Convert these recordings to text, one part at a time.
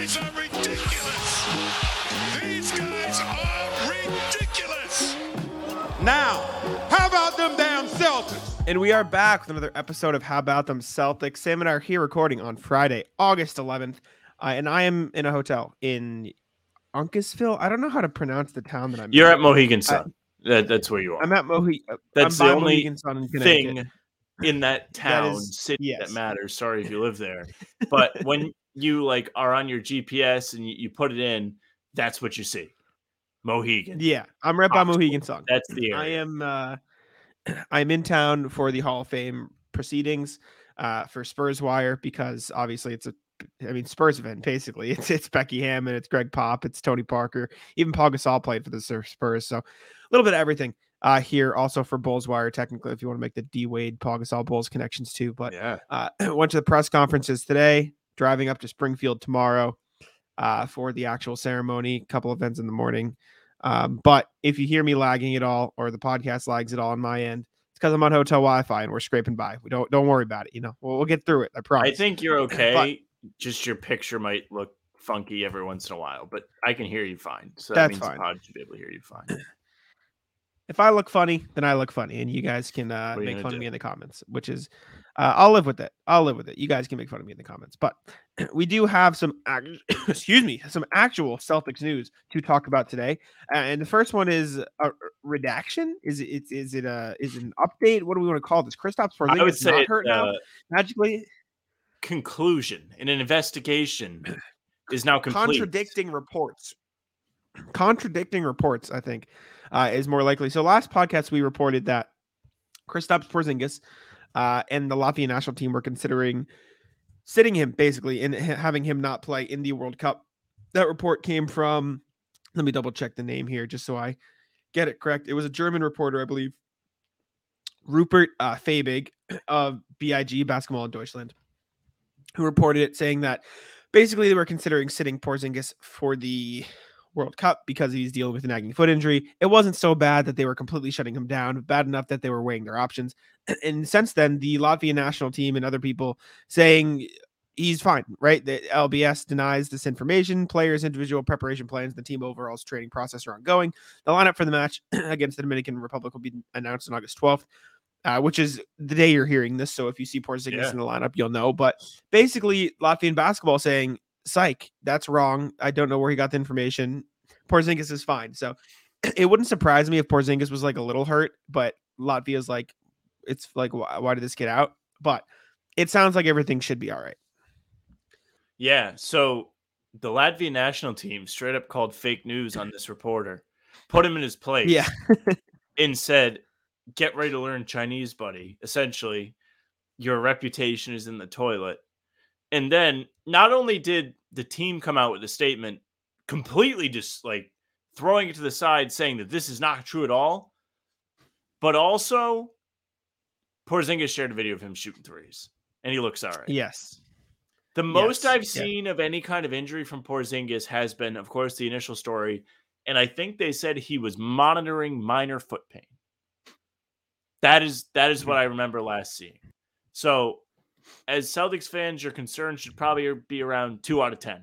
guys are ridiculous. These guys are ridiculous. Now, how about them damn Celtics? And we are back with another episode of How About Them Celtics. Sam and I are here recording on Friday, August 11th, uh, and I am in a hotel in Uncasville. I don't know how to pronounce the town that I'm. You're in. at Mohegan Sun. That, that's where you are. I'm at Mohe. uh, That's I'm the only Sun in thing in that town is- city yes. that matters. Sorry if you live there, but when you like are on your GPS and you, you put it in, that's what you see. Mohegan. Yeah, I'm right by Mohegan Sun. That's the I am. Uh, I'm in town for the Hall of Fame proceedings uh, for Spurs Wire because obviously it's a. I mean Spurs event basically. It's it's Becky Hammon, it's Greg Pop, it's Tony Parker, even Paul Gasol played for the Spurs. So a little bit of everything uh, here. Also for Bulls Wire, technically, if you want to make the D Wade Paul Gasol Bulls connections too. But Yeah. uh, went to the press conferences today. Driving up to Springfield tomorrow uh, for the actual ceremony. couple events in the morning. Um, but if you hear me lagging at all or the podcast lags at all on my end, it's because I'm on hotel Wi-Fi and we're scraping by. We don't don't worry about it. You know, we'll, we'll get through it. I promise. I think you're okay. Just your picture might look funky every once in a while, but I can hear you fine. So that That's means fine. the pod should be able to hear you fine. if I look funny, then I look funny, and you guys can uh, What are you make fun of me in the comments, which is uh, I'll live with it. I'll live with it. You guys can make fun of me in the comments, but we do have some act- excuse me, some actual Celtics news to talk about today, Uh, and the first one is a redaction. Is it is, is it a is it an update? What do we want to call this? Kristaps I would Porzingis say not hurt now uh, magically. conclusion in an investigation is now complete. contradicting reports. Contradicting reports, I think, uh, is more likely. So last podcast we reported that Kristaps Porzingis uh, and the Latvia national team were considering sitting him basically and having him not play in the World Cup. That report came from. Let me double check the name here, just so I get it correct. It was a German reporter, I believe, Rupert uh, Fabig of BIG Basketball in Deutschland, who reported it, saying that basically they were considering sitting Porzingis for the World Cup because he's dealing with a nagging foot injury. It wasn't so bad that they were completely shutting him down, bad enough that they were weighing their options. And since then, the Latvian national team and other people saying he's fine, right? The LBS denies this information. Players' individual preparation plans, the team overall's training process are ongoing. The lineup for the match against the Dominican Republic will be announced on August 12th. Uh, which is the day you're hearing this. So if you see Porzingis Yeah. in the lineup, you'll know. But basically, Latvian basketball saying, "Psych, that's wrong. I don't know where he got the information. Porzingis is fine." So it wouldn't surprise me if Porzingis was like a little hurt, but Latvia's like, it's like, why, why did this get out? But it sounds like everything should be all right. Yeah. So the Latvian national team straight up called fake news on this reporter, put him in his place. Yeah. and said, "Get ready to learn Chinese, buddy." Essentially, your reputation is in the toilet. And then not only did the team come out with a statement completely just like throwing it to the side saying that this is not true at all, but also Porzingis shared a video of him shooting threes and he looks all right. Yes. The most Yes, I've yeah. seen of any kind of injury from Porzingis has been, of course, the initial story, and I think they said he was monitoring minor foot pain. That is that is what Mm-hmm. I remember last seeing. So, as Celtics fans, your concern should probably be around two out of ten.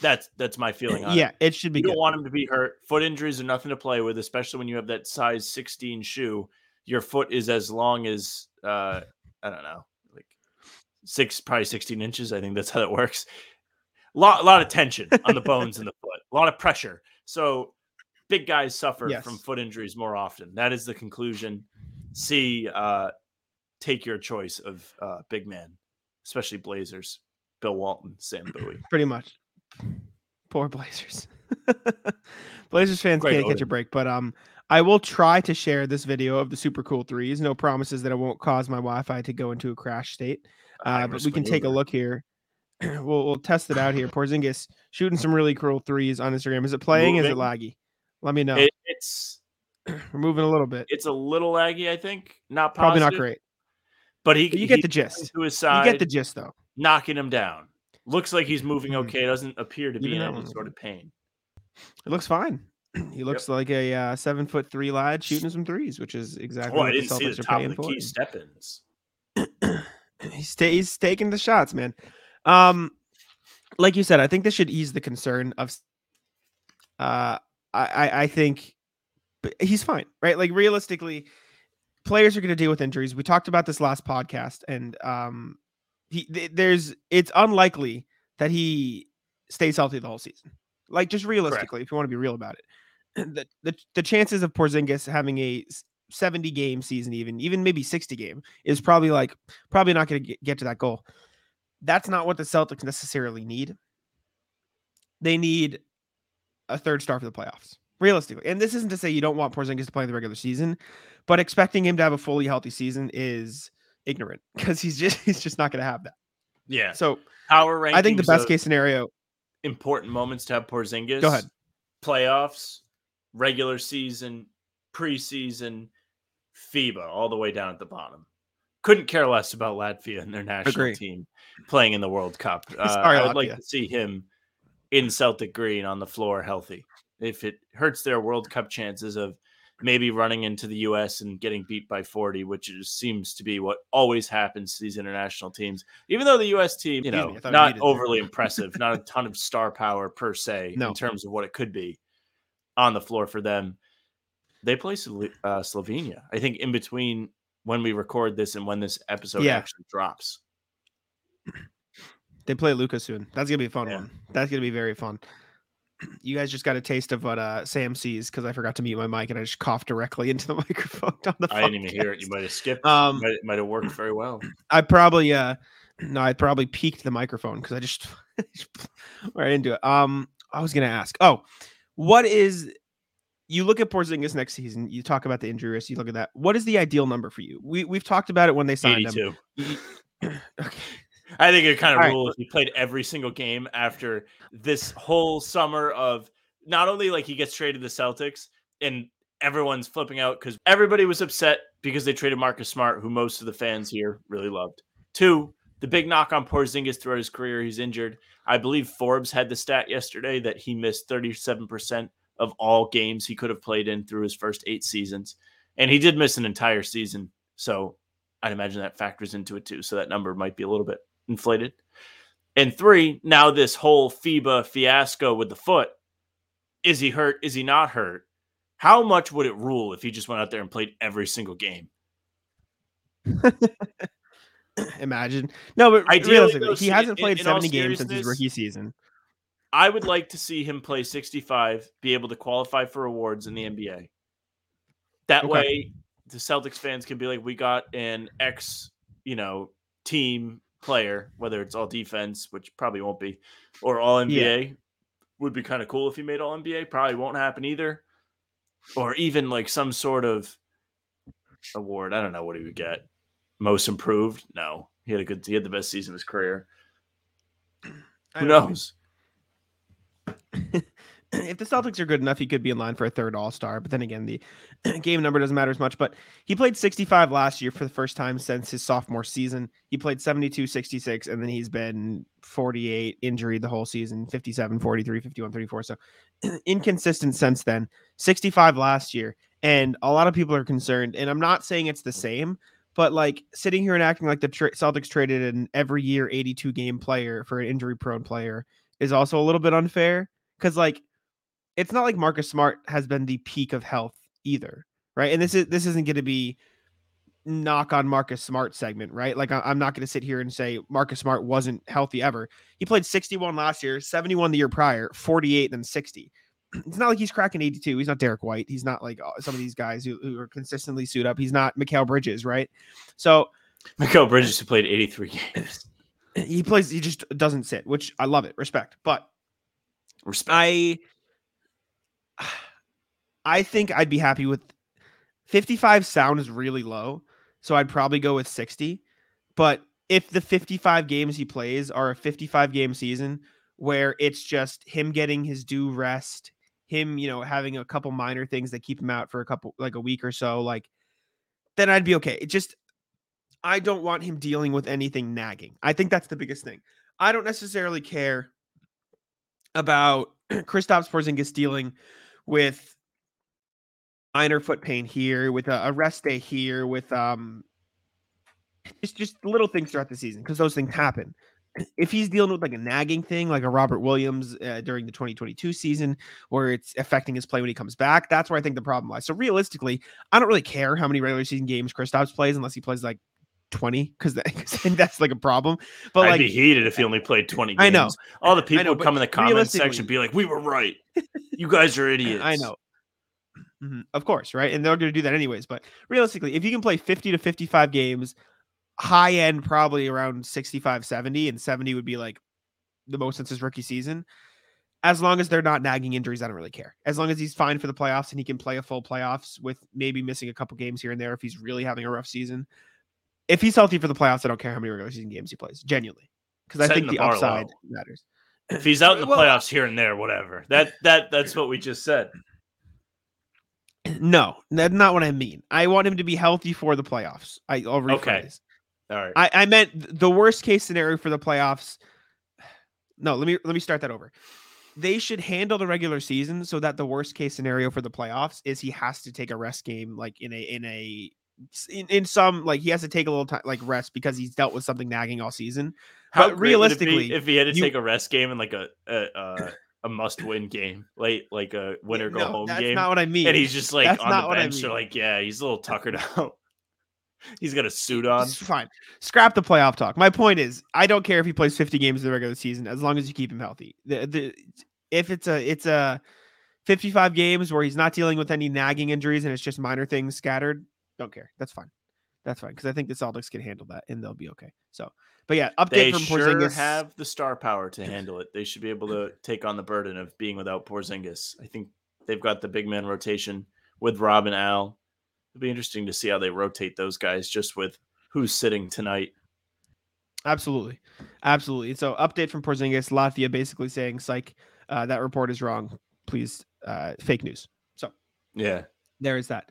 That's that's my feeling. On Yeah, it. it should be you don't want him to be hurt. Foot injuries are nothing to play with, especially when you have that size 16 shoe. Your foot is as long as uh, I don't know, like six, probably 16 inches. I think that's how that works. lot, lot of tension on the bones in the foot, a lot of pressure. So big guys suffer from foot injuries more often. That is the conclusion. See, uh, take your choice of uh, big man, especially Blazers. Bill Walton, Sam Bowie. Pretty much. Poor Blazers. Blazers fans Great can't catch a break, but um, I will try to share this video of the super cool threes. No promises that it won't cause my Wi-Fi to go into a crash state. Uh, but we can take a look here. we'll we'll test it out here. Porzingis shooting some really cool threes on Instagram. Is it playing? Is it laggy? Let me know. It, it's We're moving a little bit. it's a little laggy, I think. Not Probably not great. But he But you get he the gist. To his You get the gist though. knocking him down. Looks like he's moving Mhm. okay. Doesn't appear to be Even in any sort of pain. It looks fine. He looks like a uh, seven foot three lad shooting some threes, which is exactly Oh, what I didn't the see the top of the key step-ins. he's ta- he's taking the shots, man. Um, like you said, I think this should ease the concern of. Uh, I I, I think but he's fine, right? Like realistically, players are going to deal with injuries. We talked about this last podcast, and um, he th- there's it's unlikely that he stays healthy the whole season. Like just realistically, if you want to be real about it, the, the the chances of Porzingis having a 70 game season, even even maybe 60 game, is probably like probably not going to get to that goal. That's not what the Celtics necessarily need. They need a third star for the playoffs, realistically. And this isn't to say you don't want Porzingis to play in the regular season, but expecting him to have a fully healthy season is ignorant because he's just he's just not going to have that. Yeah. So Power rankings. I think the best case scenario. important moments to have Porzingis. Go ahead. Playoffs, regular season, preseason, FIBA, all the way down at the bottom. Couldn't care less about Latvia and their national team playing in the World Cup. Uh, Sorry, I would like to see him in Celtic green on the floor healthy. If it hurts their World Cup chances of maybe running into the US and getting beat by 40, which is, seems to be what always happens to these international teams. Even though the US team, you know, me, I thought I not muted there. overly impressive, not a ton of star power per se No. in terms of what it could be on the floor for them. They play Slo- uh, Slovenia. I think in between when we record this and when this episode Yeah. actually drops. They play Luka soon. That's gonna be a fun Yeah. one. That's gonna be very fun. You guys just got a taste of what uh, Sam sees because I forgot to mute my mic and I just coughed directly into the microphone on the. I didn't even hear it. You might have skipped. Um, might, might have worked very well. I probably uh no, I probably peaked the microphone because I just right into it. Um, I was gonna ask. Oh, what is you look at Porzingis next season? You talk about the injury risk. You look at that. What is the ideal number for you? We we've talked about it when they signed him. 82. okay. I think it kind of All right. he played every single game after this whole summer of not only like he gets traded to the Celtics and everyone's flipping out because everybody was upset because they traded Marcus Smart, who most of the fans here really loved. Two, the big knock on Porzingis throughout his career, he's injured. I believe Forbes had the stat yesterday that he missed 37% of all games he could have played in through his first eight seasons. And he did miss an entire season. So I'd imagine that factors into it too. So that number might be a little bit inflated. And three, now this whole FIBA fiasco with the foot. Is he hurt? Is he not hurt? How much would it rule if he just went out there and played every single game? Imagine. No, but Ideally, realistically, though, he hasn't played in all 70 games since his rookie season. I would like to see him play 65, be able to qualify for awards in the NBA. That Okay. way, the Celtics fans can be like, we got an ex, you know, team player, whether it's all defense, which probably won't be, or all NBA. Would be kind of cool if he made all NBA. Probably won't happen either. Or even like some sort of award. I don't know what he would get. Most improved? No. He had a good he had the best season of his career. Who know what you mean. knows? if the Celtics are good enough, he could be in line for a third All Star. But then again, the game number doesn't matter as much. But he played 65 last year for the first time since his sophomore season. He played 72, 66, and then he's been 48 injury the whole season 57, 43, 51, 34. So inconsistent since then. 65 last year. And a lot of people are concerned. And I'm not saying it's the same, but like sitting here and acting like the tra- Celtics traded an every year 82 game player for an injury prone player is also a little bit unfair because like it's not like Marcus Smart has been the peak of health either, right? And this is this isn't going to be knock on Marcus Smart segment, right? Like I, I'm not going to sit here and say Marcus Smart wasn't healthy ever. He played 61 last year, 71 the year prior, 48 then 60. It's not like he's cracking 82. He's not Derrick White. He's not like uh, some of these guys who, who are consistently suit up. He's not Mikal Bridges, right? So Mikal Bridges who played 83 games. he plays. He just doesn't sit, which I love it, respect. But Respect. I I think I'd be happy with 55 sounds really low, so I'd probably go with 60. But if the 55 games he plays are a 55 game season where it's just him getting his due rest, him, you know, having a couple minor things that keep him out for a couple like a week or so, like then I'd be okay. It just I don't want him dealing with anything nagging. I think that's the biggest thing. I don't necessarily care about Kristaps Porzingis dealing with minor foot pain here, with a, rest day here, with um, it's just little things throughout the season because those things happen. if he's dealing with like a nagging thing, like a Robert Williams uh, during the 2022 season, where it's affecting his play when he comes back, that's where I think the problem lies. So realistically, I don't really care how many regular season games Kristaps plays unless he plays like 20, because that, that's like a problem. But I'd like, be heated if he only played 20 games. I know. All the people know, would come in the comments section be like, we were right. You guys are idiots. I know. Mhm, Of course, right? And they're going to do that anyways. But realistically, if you can play 50 to 55 games, high end probably around 65, 70, and 70 would be like the most since his rookie season. As long as they're not nagging injuries, I don't really care. As long as he's fine for the playoffs and he can play a full playoffs with maybe missing a couple games here and there if he's really having a rough season. If he's healthy for the playoffs, I don't care how many regular season games he plays, genuinely. Because I think the the, upside low. matters. If he's out in the Well- playoffs here and there, whatever. That that that's what we just said. No, that's not what I mean. I want him to be healthy for the playoffs. I, I'll rephrase. Okay. All right. I, I meant the worst case scenario for the playoffs. No, let me let me start that over. They should handle the regular season so that the worst case scenario for the playoffs is he has to take a rest game, like in a in a in, in some like he has to take a little time like rest because he's dealt with something nagging all season. How but great would it be realistically, if he had to you- take a rest game and like a a, a, a must win game, late like a winner Yeah, go no, home that's game, not what I mean. and he's just like That's on the what I bench. They're like, yeah, he's a little tuckered out. he's got a suit on. It's fine. Scrap the playoff talk. My point is, I don't care if he plays 50 games in the regular season as long as you keep him healthy. The, the if it's a it's a 55 games where he's not dealing with any nagging injuries and it's just minor things scattered, don't care. That's fine. That's fine because I think the Celtics can handle that and they'll be okay. So, but yeah, update They from sure Porzingis. have the star power to handle it. They should be able to take on the burden of being without Porzingis. I think they've got the big man rotation with Rob and Al. It'll be interesting to see how they rotate those guys just with who's sitting tonight. Absolutely, absolutely. So, update from Porzingis. Latvia basically saying, "Psych, uh, that report is wrong. Please, uh, fake news." So. Yeah. there is that.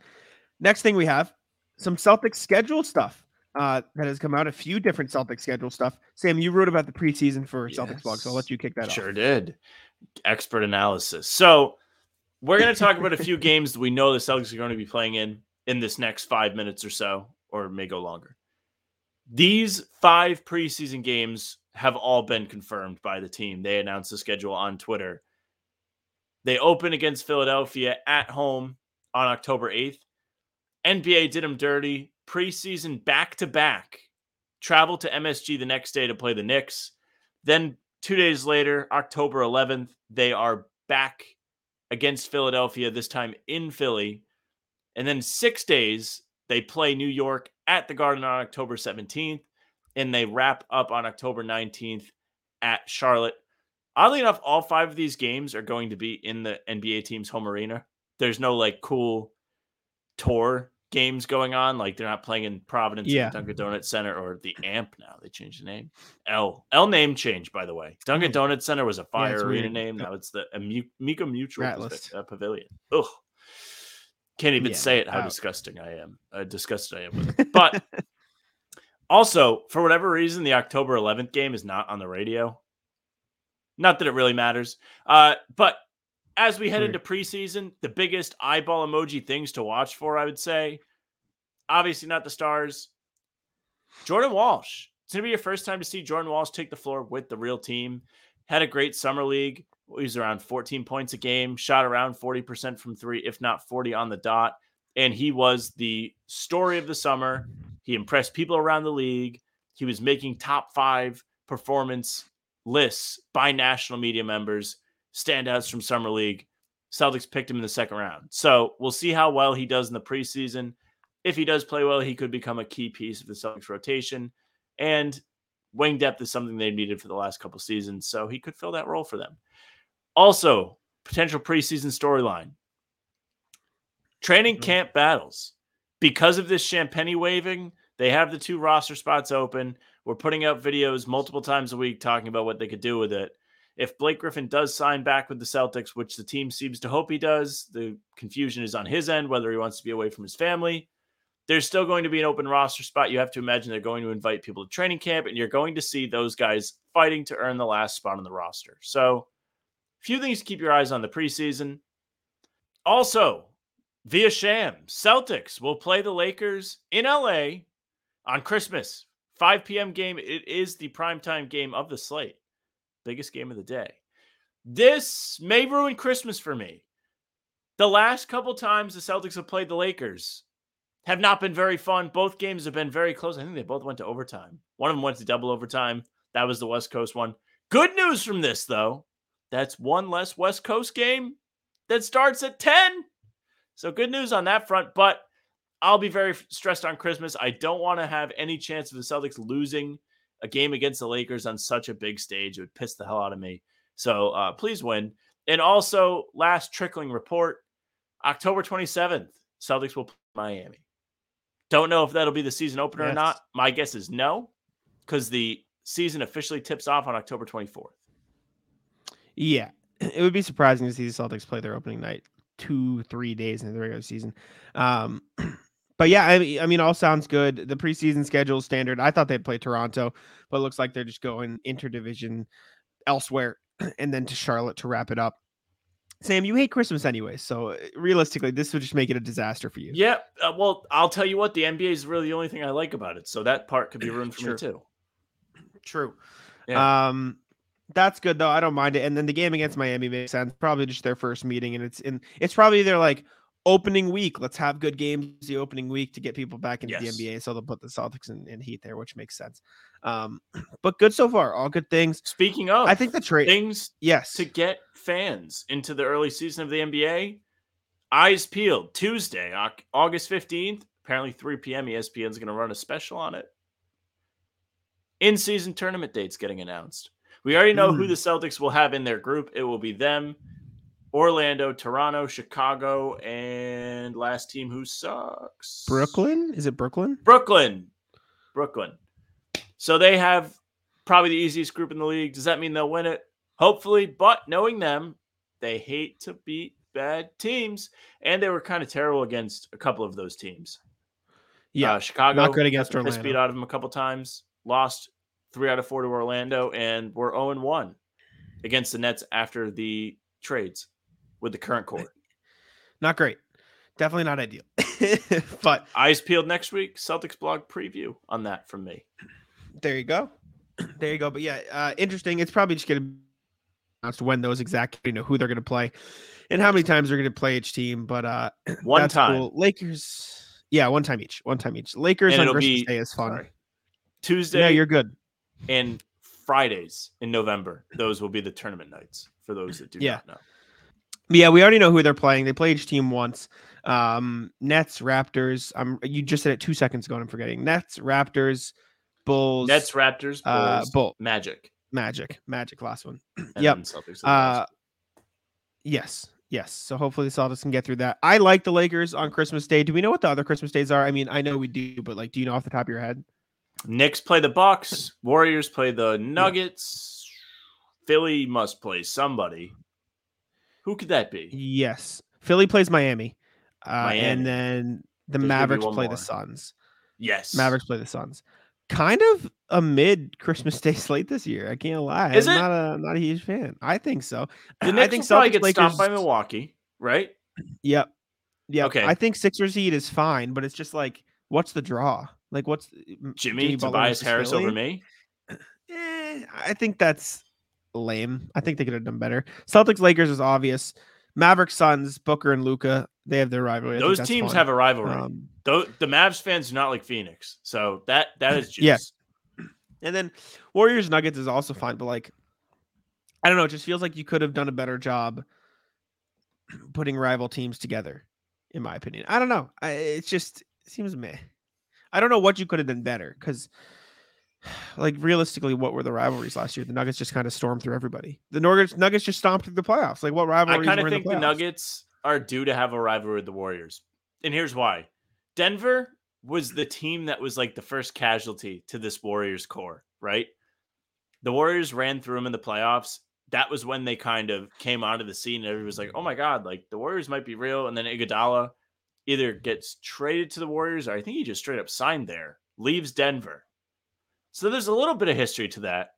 Next thing we have some Celtics schedule stuff uh, that has come out. A few different Celtics schedule stuff. Sam, you wrote about the preseason for Celtics blog, so I'll let you kick that Sure off. Sure did. Expert analysis. So we're going to talk about a few games that we know the Celtics are going to be playing in in this next five minutes or so, or may go longer. These five preseason games have all been confirmed by the team. They announced the schedule on Twitter. They open against Philadelphia at home on October 8th. NBA did them dirty. Preseason back to back. Travel to MSG the next day to play the Knicks. Then two days later, October 11th, they are back against Philadelphia, this time in Philly. And then six days, they play New York at the Garden on October 17th. And they wrap up on October 19th at Charlotte. Oddly enough, all five of these games are going to be in the NBA team's home arena. There's no like cool tour games going on. Like they're not playing in Providence Yeah. at Dunkin' Donuts Center or the AMP now. They changed the name. L L name change, by the way. Dunkin' Donuts Center was a fire it's arena weird. name. Now it's the Amica Mutual uh, Pavilion. Ugh. Can't even Yeah, say it how out. disgusting I am. Uh, disgusted I am with it. But also, for whatever reason, the October 11th game is not on the radio. Not that it really matters. Uh, but as we head into preseason, the biggest eyeball emoji things to watch for, I would say, obviously not the stars. Jordan Walsh. It's going to be your first time to see Jordan Walsh take the floor with the real team. Had a great summer league. He was around 14 points a game, shot around 40% from three, if not 40 on the dot. And he was the story of the summer. He impressed people around the league. He was making top five performance lists by national media members, standouts from Summer League. Celtics picked him in the second round. So we'll see how well he does in the preseason. If he does play well, he could become a key piece of the Celtics rotation. And wing depth is something they needed for the last couple seasons. So he could fill that role for them. Also, potential preseason storyline training Mhm. camp battles. Because of this Champagnie waiving, they have the two roster spots open. We're putting out videos multiple times a week talking about what they could do with it. If Blake Griffin does sign back with the Celtics, which the team seems to hope he does, the confusion is on his end whether he wants to be away from his family. There's still going to be an open roster spot. You have to imagine they're going to invite people to training camp, and you're going to see those guys fighting to earn the last spot on the roster. So, a few things to keep your eyes on the preseason. Also, via Sham, Celtics will play the Lakers in LA on Christmas 5 p.m. game. It is the primetime game of the slate. Biggest game of the day. This may ruin Christmas for me. The last couple times the Celtics have played the Lakers have not been very fun. Both games have been very close. I think they both went to overtime. One of them went to double overtime. That was the West Coast one. Good news from this, though. That's one less West Coast game that starts at 10. So good news on that front. But I'll be very stressed on Christmas. I don't want to have any chance of the Celtics losing a game against the Lakers on such a big stage. It would piss the hell out of me. So uh, please win. And also, last trickling report October 27th, Celtics will play Miami. Don't know if that'll be the season opener Yes. or not. My guess is no, because the season officially tips off on October 24th. Yeah, it would be surprising to see the Celtics play their opening night two, three days into the regular season. Um, but yeah, I mean, I mean, all sounds good. The preseason schedule is standard. I thought they'd play Toronto, but it looks like they're just going interdivision elsewhere and then to Charlotte to wrap it up. Sam, you hate Christmas anyway, so uh, realistically, this would just make it a disaster for you. Yeah. Uh, well, I'll tell you what, the NBA is really the only thing I like about it. So that part could be ruined for me too. True. Yeah. Um, that's good though. I don't mind it. And then the game against Miami makes sense. Probably just their first meeting, and it's in. It's probably their like opening week. Let's have good games the opening week to get people back into Yes. the NBA. So they'll put the Celtics and, and Heat there, which makes sense. Um, but good so far. All good things. Speaking of, I think the trade. things Yes. to get fans into the early season of the NBA. Eyes peeled Tuesday, August 15th. Apparently, 3 p.m. ESPN is going to run a special on it. In season tournament dates getting announced. We already know who Mm. the Celtics will have in their group. It will be them, Orlando, Toronto, Chicago, and last team who sucks Brooklyn. Is it Brooklyn? Brooklyn. Brooklyn. So they have probably the easiest group in the league. Does that mean they'll win it? Hopefully, but knowing them, they hate to beat bad teams, and they were kind of terrible against a couple of those teams. Yeah. Uh, Chicago not good against Orlando. beat out of them a couple times. Lost three out of four to Orlando, and we're zero and one against the Nets after the trades with the current core. not great. Definitely not ideal. but Eyes peeled next week. Celtics blog preview on that from me. there you go. There you go. But yeah, uh, interesting. It's probably just going to be announced when those exactly, you know, who they're going to play and how many times they're going to play each team. But uh, One time. cool. Lakers. Yeah, one time each. One time each. Lakers And on Christmas be- Day is fun. Sorry. Tuesday Yeah, you're good. and Fridays in November. Those will be the tournament nights for those that do Yeah. not know. Yeah, we already know who they're playing. They play each team once. Um, Nets, Raptors. I'm. You just said it two seconds ago, and I'm forgetting. Nets, Raptors, Bulls. Nets, Raptors, Bulls, uh, Bull, Magic. Magic, Magic. Last one. Yep. Celtics. Uh, yes, yes. So hopefully the Celtics can get through that. I like the Lakers on Christmas Day. Do we know what the other Christmas days are? I mean, I know we do, but like, do you know off the top of your head? Knicks play the Bucks. Warriors play the Nuggets. Philly must play somebody. Who could that be? Yes, Philly plays Miami, uh, Miami. and then the There's Mavericks play more. the Suns. Yes. Mavericks play the Suns. Kind of a mid Christmas Day slate this year. I can't lie. Is I'm it? not a not a huge fan. I think so. The I think will probably Celtics, get stopped by Milwaukee, right? Yep. Yep. Okay. I think Sixers Heat is fine, but it's just like, what's the draw? Like, what's m- Jimmy, Tobias Harris Philly? over me. Eh, I think that's lame. I think they could have done better. Celtics Lakers is obvious. Mavericks Suns Booker and Luka they have their rivalry. I Those teams fun. have a rivalry. Um, Though the Mavs fans do not like Phoenix, so that that is juice. Yeah. and then Warriors Nuggets is also fine, but like, I don't know. It just feels like you could have done a better job putting rival teams together. In my opinion, I don't know. I, it's just it seems meh. I don't know what you could have done better because, like, realistically, what were the rivalries last year? The Nuggets just kind of stormed through everybody. The Nuggets Nuggets just stomped through the playoffs. Like, what rivalries? I kind of think the, the. Nuggets are due to have a rivalry with the Warriors. And here's why. Denver was the team that was like the first casualty to this Warriors core, right? The Warriors ran through them in the playoffs. That was when they kind of came onto the scene and everybody was like, oh my God, like the Warriors might be real. And then Iguodala either gets traded to the Warriors or I think he just straight up signed there, leaves Denver. So there's a little bit of history to that.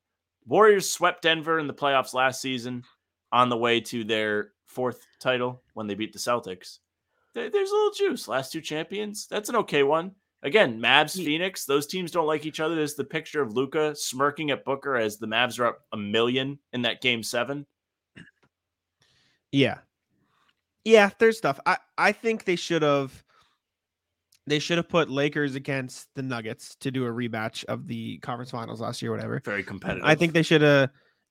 Warriors swept Denver in the playoffs last season on the way to their fourth title when they beat the Celtics. There's a little juice. Last two champions. That's an okay one. Again, Mavs, Phoenix, those teams don't like each other. There's the picture of Luka smirking at Booker as the Mavs are up a million in that game seven. Yeah. Yeah, there's stuff. I I think they should have they should have put Lakers against the Nuggets to do a rematch of the conference finals last year, whatever. Very competitive. I think they should have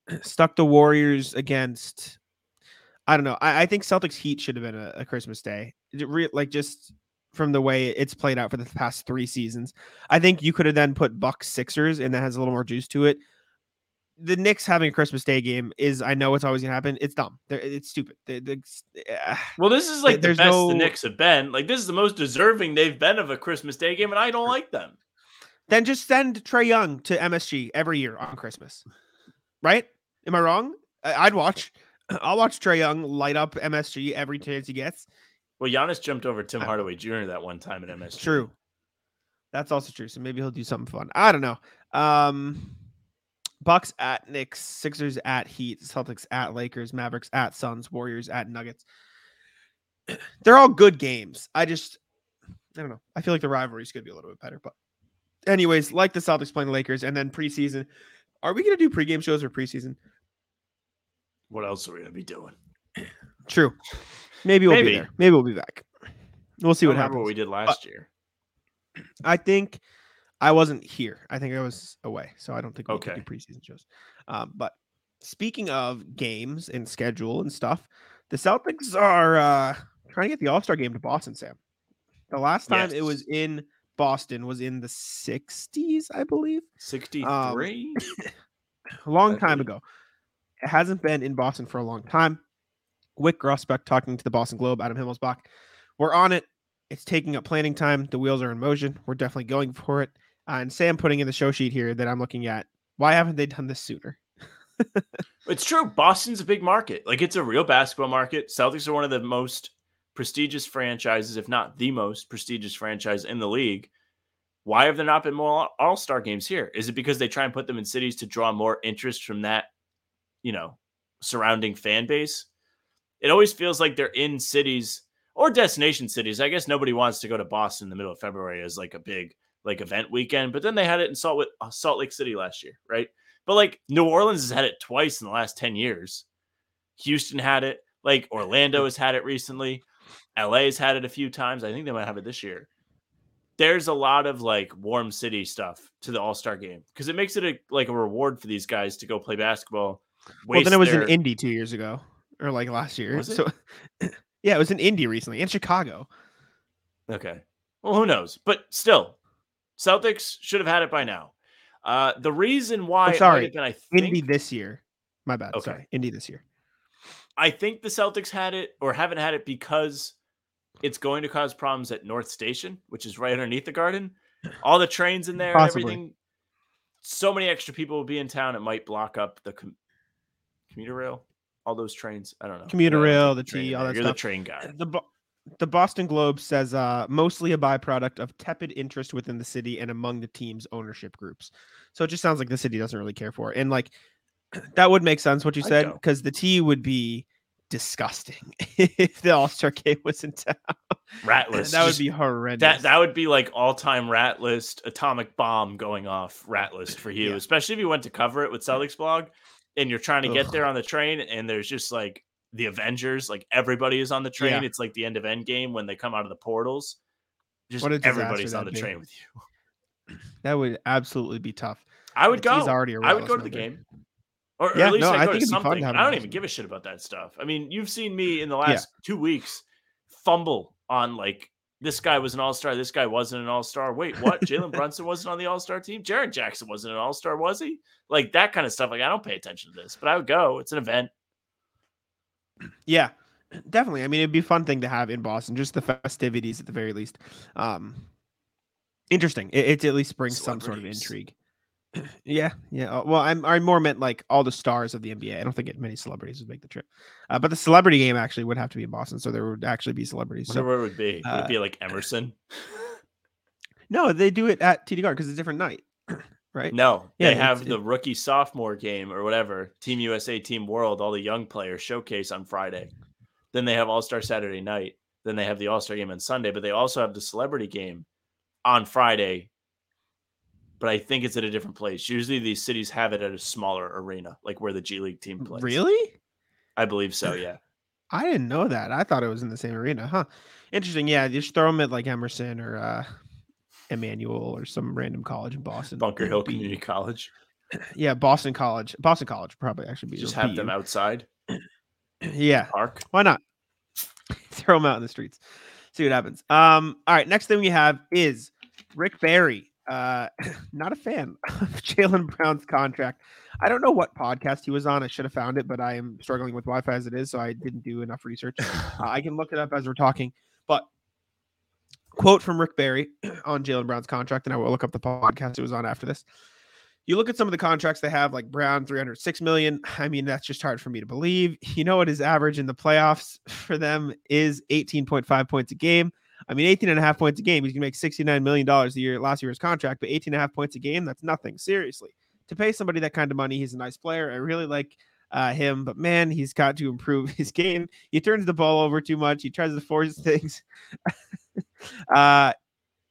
stuck the Warriors against. I don't know. I, I think Celtics Heat should have been a, a Christmas Day. Re- like just from the way it's played out for the past three seasons. I think you could have then put Bucks Sixers, and that has a little more juice to it. The Knicks having a Christmas Day game is, I know it's always gonna happen. It's dumb. They're, it's stupid. They- they- uh, Well, this is like the best no- the Knicks have been. Like this is the most deserving they've been of a Christmas Day game, and I don't like them. then just send Trae Young to MSG every year on Christmas. Right? Am I wrong? I'd watch. I'll watch Trae Young light up MSG every chance he gets. Well, Giannis jumped over Tim Hardaway Jr. that one time at MSG. True. That's also true. So maybe he'll do something fun. I don't know. Um Bucks at Knicks, Sixers at Heat, Celtics at Lakers, Mavericks at Suns, Warriors at Nuggets. They're all good games. I just I don't know. I feel like the rivalry's gonna be a little bit better. But anyways, like the Celtics playing the Lakers and then preseason. Are we gonna do pregame shows or preseason? What else are we gonna be doing? True. Maybe we'll Maybe. be there. Maybe we'll be back. We'll see what happens. what we did last year. I think I wasn't here. I think I was away, so I don't think we Okay. could do preseason shows. Um, but speaking of games and schedule and stuff, the Celtics are uh, trying to get the All Star game to Boston. Sam, the last time it was in Boston was in the '60s, I believe, Sixty-three. a long time ago. It hasn't been in Boston for a long time. Wyc Grousbeck talking to the Boston Globe, Adam Himmelsbach. We're on it. It's taking up planning time. The wheels are in motion. We're definitely going for it. Uh, and Sam putting in the show sheet here that I'm looking at. Why haven't they done this sooner? It's true. Boston's a big market. Like it's a real basketball market. Celtics are one of the most prestigious franchises, if not the most prestigious franchise in the league. Why have there not been more All Star games here? Is it because they try and put them in cities to draw more interest from that, you know, surrounding fan base? It always feels like they're in cities or destination cities. I guess nobody wants to go to Boston in the middle of February as like a big like event weekend, but then they had it in Salt, uh, Salt Lake City last year, right? But like New Orleans has had it twice in the last 10 years. Houston had it, like Orlando has had it recently. LA has had it a few times. I think they might have it this year. There's a lot of like warm city stuff to the All Star game because it makes it a, like a reward for these guys to go play basketball. well, then it was their- in Indy two years ago or like last year. So, yeah, it was in Indy recently in Chicago. Okay. Well, who knows? But still, Celtics should have had it by now. Uh, the reason why Oh, might sorry. been, I think, Indy this year. My bad. Okay. Sorry. Indy this year. I think the Celtics had it or haven't had it because it's going to cause problems at North Station, which is right underneath the garden. All the trains in there everything. So many extra people will be in town. It might block up the com- commuter rail. All those trains. I don't know. Commuter Yeah, I don't rail, the train T, all that You're stuff. the train guy. The the Boston Globe says uh, mostly a byproduct of tepid interest within the city and among the team's ownership groups. So it just sounds like the city doesn't really care for it. And like that would make sense what you said because the T would be disgusting if the All Star game was in town. Rat list. that would be horrendous. That that would be like all time rat list, atomic bomb going off rat list for you, Yeah. especially if you went to cover it with Celtics blog and you're trying to get Ugh. there on the train and there's just like the Avengers, like everybody is on the train. Yeah. It's like the end of Endgame when they come out of the portals. Just everybody's on the train with you. that would absolutely be tough. I would go. already a I would go to the game. Or, or at least no, I'd I think to it'd fun to something. I don't even Boston. give a shit about that stuff. I mean, you've seen me in the last two weeks fumble on like this guy was an all star, this guy wasn't an all star. Wait, what? Jalen Brunson wasn't on the all star team. Jaren Jackson wasn't an all star, was he? Like that kind of stuff. Like I don't pay attention to this, but I would go. It's an event. Yeah, definitely. I mean, it'd be a fun thing to have in Boston, just the festivities at the very least. Um, interesting. It, it at least brings some sort of intrigue. yeah, yeah. uh, Well, I'm I more meant like all the stars of the NBA. I don't think it, many celebrities would make the trip, uh, but the celebrity game actually would have to be in Boston, so there would actually be celebrities. Wonder So where it would be. It would uh, it be like Emerson? no, they do it at TD Garden because it's a different night, right? No, Yeah, they have it- the rookie sophomore game or whatever. Team USA, Team World, all the young players showcase on Friday. Then they have All Star Saturday night. Then they have the All Star game on Sunday, but they also have the celebrity game on Friday, but I think it's at a different place. Usually these cities have it at a smaller arena, like where the G League team plays. Really? I believe so, yeah. I didn't know that. I thought it was in the same arena. Huh. Interesting. Yeah, just throw them at like Emerson or uh Emmanuel or some random college in Boston. Bunker Hill Be- Community College. Yeah, Boston College. Boston College probably actually be Just have them outside Yeah. park. Why not? Throw them out in the streets. See what happens. Um, all right, next thing we have is Rick Barry. Uh not a fan of Jaylen Brown's contract. I don't know what podcast he was on. I should have found it, but I am struggling with Wi-Fi as it is, so I didn't do enough research. Uh, I can look it up as we're talking. But quote from Rick Barry on Jaylen Brown's contract, and I will look up the podcast it was on after this. You look at some of the contracts they have, like Brown, 306 million. I mean, that's just hard for me to believe. You know what his average in the playoffs for them is 18.5 points a game. I mean, 18 and a half points a game. He's gonna make 69 million dollars a year last year's contract, but 18 and a half points a game, that's nothing. Seriously. To pay somebody that kind of money, he's a nice player. I really like uh, him, but man, he's got to improve his game. He turns the ball over too much. He tries to force things. Uh,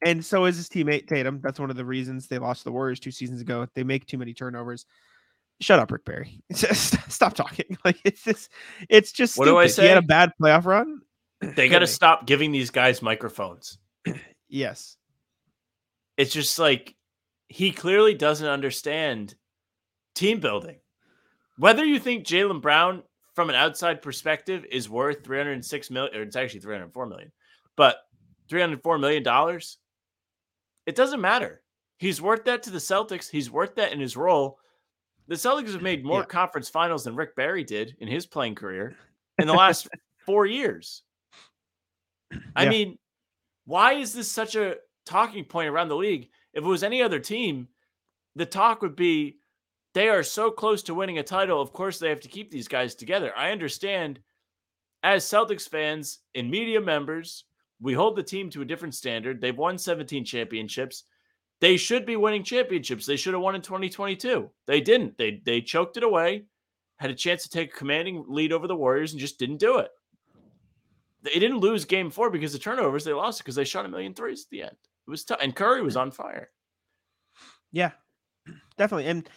and so is his teammate Tatum. That's one of the reasons they lost the Warriors two seasons ago. They make too many turnovers. Shut up, Rick Barry. Just stop talking. Like it's just, it's just. What do I stupid. He had a bad playoff run. They got to stop giving these guys microphones. Yes. It's just like he clearly doesn't understand team building. Whether you think Jaylen Brown, from an outside perspective, is worth 306 million, or it's actually 304 million, but 304 million dollars, it doesn't matter. He's worth that to the Celtics. He's worth that in his role. The Celtics have made more Yeah. conference finals than Rick Barry did in his playing career in the last four years. I Yeah. mean, why is this such a talking point around the league? If it was any other team, the talk would be they are so close to winning a title. Of course, they have to keep these guys together. I understand as Celtics fans and media members, we hold the team to a different standard. They've won 17 championships. They should be winning championships. They should have won in 2022. They didn't. They they choked it away, had a chance to take a commanding lead over the Warriors and just didn't do it. They didn't lose game four because of turnovers. They lost because they shot a million threes at the end. It was tough. And Curry was on fire. Yeah, definitely. And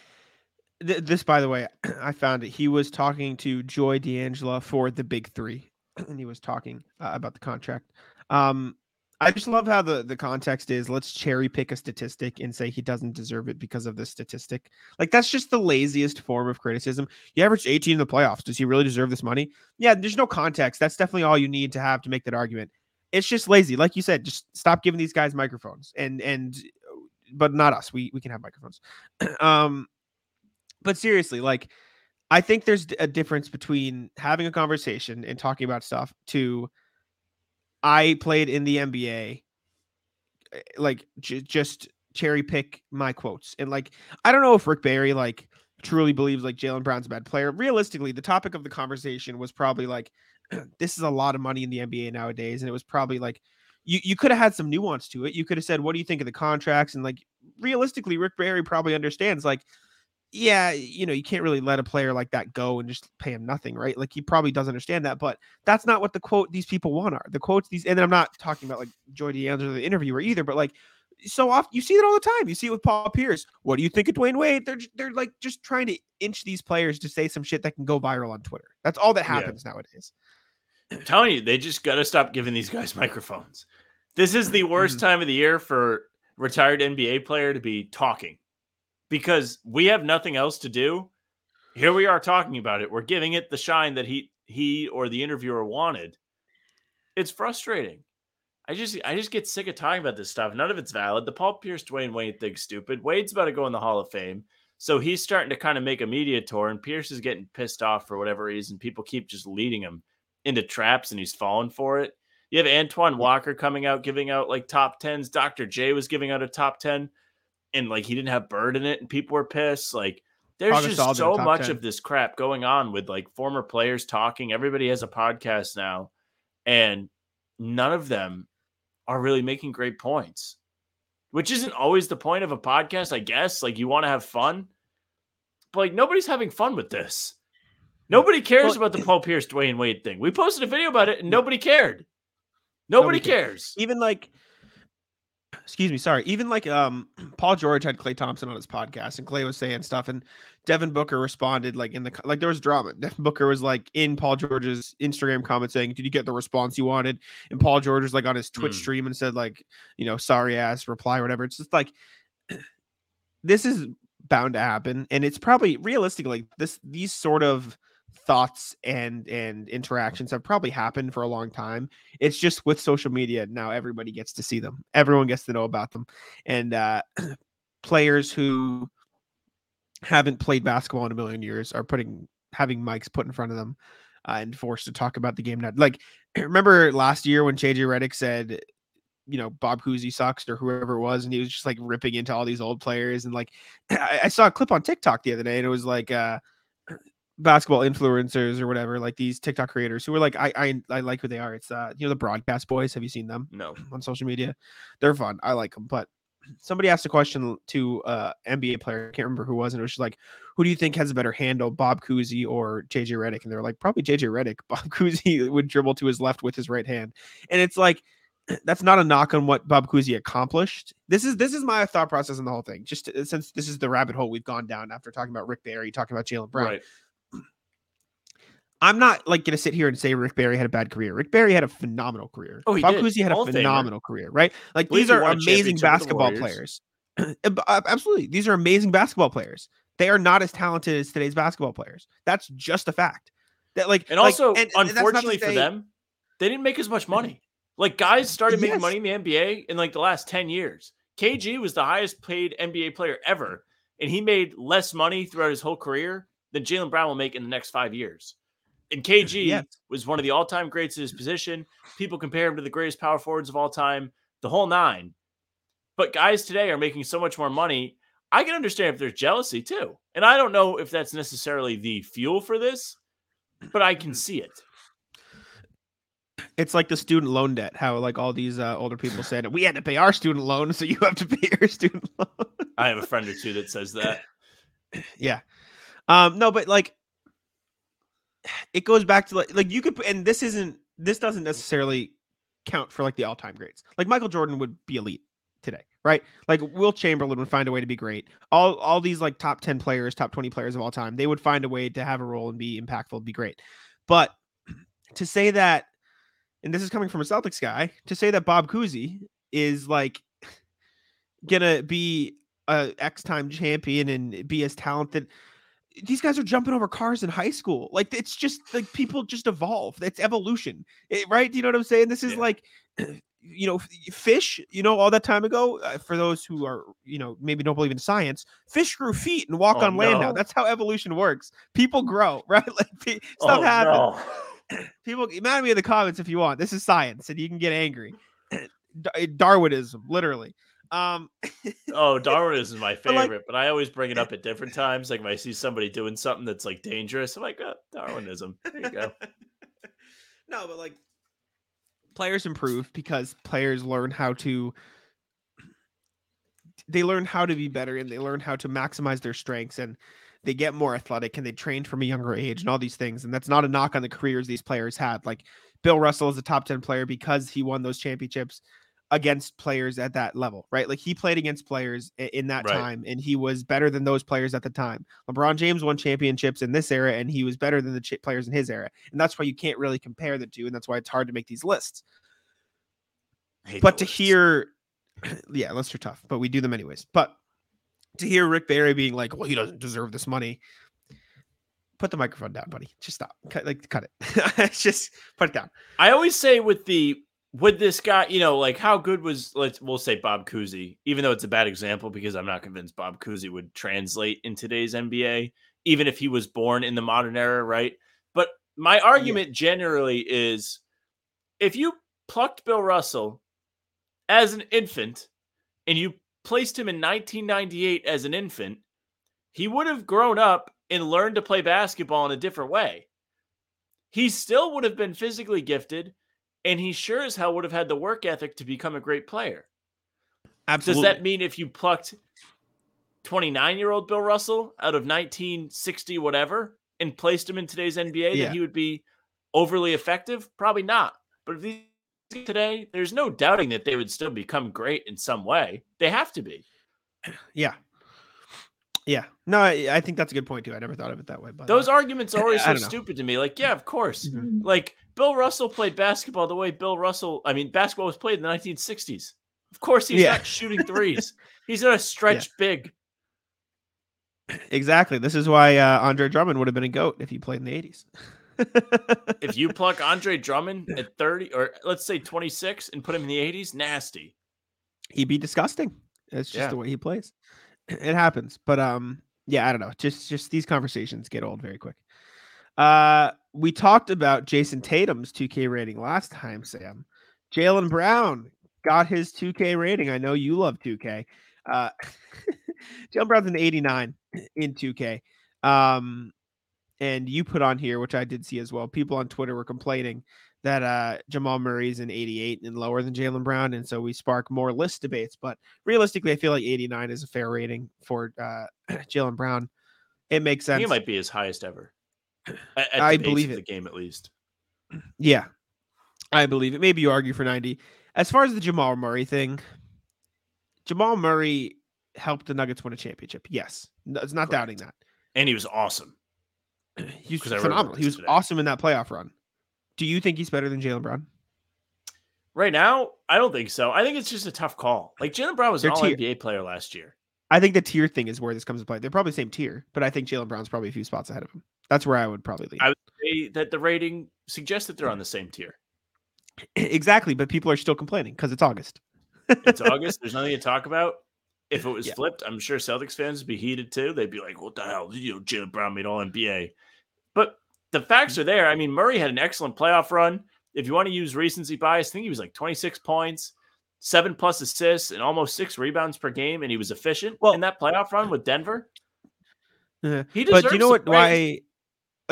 th- this, by the way, I found it. He was talking to Joy D'Angelo for the Big Three, and he was talking uh, about the contract. Um, I just love how the the context is. Let's cherry pick a statistic and say he doesn't deserve it because of this statistic. Like that's just the laziest form of criticism. You averaged 18 in the playoffs. Does he really deserve this money? Yeah, there's no context. That's definitely all you need to have to make that argument. It's just lazy, like you said. Just stop giving these guys microphones, and and but not us. We we can have microphones. um, but seriously, like I think there's a difference between having a conversation and talking about stuff to I played in the NBA, eh, like j- just cherry pick my quotes and like I don't know if Rick Barry like truly believes like Jaylen Brown's a bad player. Realistically, the topic of the conversation was probably like this is a lot of money in the NBA nowadays, and it was probably like you you could have had some nuance to it. You could have said, "What do you think of the contracts?" And like realistically, Rick Barry probably understands like yeah, you know, you can't really let a player like that go and just pay him nothing, right? Like he probably does understand that, but that's not what the quote these people want are. The quotes these, and I'm not talking about like Joy DeAndre, the interviewer either, but like so often you see it all the time. You see it with Paul Pierce. What do you think of Dwyane Wade? They're they're like just trying to inch these players to say some shit that can go viral on Twitter. That's all that Yeah. happens nowadays. I'm telling you, they just got to stop giving these guys microphones. This is the worst mm-hmm. time of the year for retired NBA player to be talking because we have nothing else to do. Here we are talking about it. We're giving it the shine that he he or the interviewer wanted. It's frustrating. I just I just get sick of talking about this stuff. None of it's valid. The Paul Pierce Dwyane Wade thing's stupid. Wade's about to go in the Hall of Fame. So he's starting to kind of make a media tour, and Pierce is getting pissed off for whatever reason. People keep just leading him into traps and he's falling for it. You have Antoine mm-hmm. Walker coming out giving out like top tens. Dr. J was giving out a top 10 and like he didn't have Bird in it and people were pissed. Like there's Pau Gasol just so much 10. of this crap going on with like former players talking. Everybody has a podcast now and none of them are really making great points, which isn't always the point of a podcast, I guess. Like you want to have fun, but like nobody's having fun with this. Nobody cares Well, about the Paul Pierce Dwyane Wade thing. We posted a video about it and nobody cared. Nobody, Nobody cared. cares. Even like excuse me, sorry. Even like um Paul George had Klay Thompson on his podcast and Klay was saying stuff and Devin Booker responded like in the like there was drama. Devin Booker was like in Paul George's Instagram comment saying, "Did you get the response you wanted?" And Paul George was like on his Twitch Mm. stream and said like, you know, sorry ass reply or whatever. It's just like this is bound to happen and it's probably realistically this these sort of thoughts and and interactions have probably happened for a long time. It's just with social media now everybody gets to see them. Everyone gets to know about them. And uh players who haven't played basketball in a million years are putting having mics put in front of them uh, and forced to talk about the game now. Like remember last year when JJ Redick said you know Bob Cousy sucks or whoever it was, and he was just like ripping into all these old players. And like I, I saw a clip on TikTok the other day, and it was like uh basketball influencers or whatever, like these TikTok creators who were like, I I, I like who they are. It's uh you know the broadcast boys. Have you seen them No. on social media? They're fun. I like them. But somebody asked a question to uh NBA player, I can't remember who it was, and it was just like, who do you think has a better handle, Bob Cousy or JJ Redick? And they're like, probably JJ Redick. Bob Cousy would dribble to his left with his right hand. And it's like that's not a knock on what Bob Cousy accomplished. This is this is my thought process in the whole thing. Just to- since this is the rabbit hole we've gone down after talking about Rick Barry, talking about Jaylen Brown. Right. I'm not like gonna sit here and say Rick Barry had a bad career. Rick Barry had a phenomenal career. Oh, he Bob did. Cousy had a of Famer. phenomenal career, right? Like these are amazing basketball players. Ab- ab- Absolutely, these are amazing basketball players. They are not as talented as today's basketball players. That's just a fact. That like And like- also, and- and that's not unfortunately for them, they didn't make as much money. Mm-hmm. Like guys started making Yes. money in the NBA in like the last 10 years. KG was the highest paid NBA player ever, and he made less money throughout his whole career than Jaylen Brown will make in the next five years. And KG Yes. was one of the all-time greats at his position. People compare him to the greatest power forwards of all time, the whole nine. But guys today are making so much more money. I can understand if there's jealousy too. And I don't know if that's necessarily the fuel for this, but I can see it. it's like the student loan debt. How like all these uh, older people said, we had to pay our student loan, so you have to pay your student loan. I have a friend or two that says that. yeah um no but like it goes back to like like you could and this isn't this doesn't necessarily count for like the all-time greats. Like michael jordan would be elite today right? Like wilt chamberlain would find a way to be great. All all these like top 10 players top 20 players of all time they would find a way to have a role and be impactful be great. But to say that and this is coming from a celtics guy to say that bob Cousy is like gonna be a X-time champion and be as talented. These guys are jumping over cars in high school. Like it's just like people just evolve. It's evolution, It- right? Do you know what I'm saying? This is Yeah. like, you know, fish. You know, all that time ago. Uh, for those who are, you know, maybe don't believe in science, fish grew feet and walk Oh, on land now. That's how evolution works. People grow, right? Like stuff Oh, happens no. people mad at me in the comments if you want. This is science, and you can get angry. Dar- Darwinism, literally. Um, Oh, Darwinism is my But, like- favorite, but I always bring it up at different times. Like when I see somebody doing something that's like dangerous, I'm like, oh, Darwinism. There you go. no, but like players improve because players learn how to they learn how to be better and they learn how to maximize their strengths and they get more athletic and they train from a younger age and all these things and that's not a knock on the careers these players had like bill russell is a top 10 player because he won those championships against players at that level right? Like he played against players in that Right. time and he was better than those players at the time. Lebron james won championships in this era and he was better than the ch- players in his era and that's why you can't really compare the two and that's why it's hard to make these lists. But to lists. hear yeah lists are tough but we do them anyways. But to hear rick barry being like well he doesn't deserve this money put the microphone down buddy. Just stop. Cut like cut it. Just put it down. I always say with the with this guy, you know, like how good was let's we'll say Bob Cousy, even though it's a bad example because I'm not convinced Bob Cousy would translate in today's NBA, even if he was born in the modern era, right? But my argument generally is if you plucked Bill Russell as an infant and you placed him in 1998 as an infant, he would have grown up and learned to play basketball in a different way. He still would have been physically gifted, and he sure as hell would have had the work ethic to become a great player. absolutely Does that mean if you plucked 29 year old Bill Russell out of 1960 whatever and placed him in today's NBA Yeah. that he would be overly effective? Probably not. But if these today, there's no doubting that they would still become great in some way. They have to be. Yeah. Yeah. No, I, I think that's a good point too. I never thought of it that way. But Those arguments are always so stupid to me. Like, yeah, of course. Mhm. Like Bill Russell played basketball the way Bill Russell, I mean, basketball was played in the 1960s. Of course, he's Yeah. not shooting threes. he's not a stretch big. exactly. This is why uh, Andre Drummond would have been a goat if he played in the eighties. If you pluck Andre Drummond at 30 or let's say 26 and put him in the 80s, nasty. he'd be disgusting. It's just Yeah. the way he plays. It happens. But um, yeah, I don't know. Just just these conversations get old very quick. Uh, we talked about Jayson Tatum's 2K rating last time, Sam. Jaylen Brown got his 2K rating. I know you love 2K. Uh, Jaylen Brown's an 89 in 2K. Um, and you put on here, which I did see as well. People on Twitter were complaining that uh, Jamal Murray's an 88 and lower than Jaylen Brown, and so we spark more list debates. But realistically, I feel like 89 is a fair rating for uh, Jaylen Brown. It makes sense. it might be his highest ever. At, at I believe it. the game, at least. Yeah, I believe it. Maybe you argue for 90. As far as the Jamal Murray thing, Jamal Murray helped the Nuggets win a championship. Yes, no, it's not doubting that. And he was awesome. He was phenomenal. He was today. awesome in that playoff run. Do you think he's better than Jaylen Brown? Right now, I don't think so. I think it's just a tough call. Like Jaylen Brown was an They're all tier- NBA player last year. I think the tier thing is where this comes to play. They're probably the same tier, but I think Jaylen Brown's probably a few spots ahead of him. That's where I would probably lean. I would say that the rating suggests that they're on the same tier. exactly, but people are still complaining because it's August. It's August. There's nothing to talk about. If it was Yeah. flipped, I'm sure Celtics fans would be heated too. They'd be like, "What the hell? You know, Jaylen Brown made All NBA." But the facts are there. I mean, Murray had an excellent playoff run. If you want to use recency bias, I think he was like 26 points, seven plus assists, and almost six rebounds per game, and he was efficient Well- in that playoff run with Denver. Yeah. He but do you know what? Why?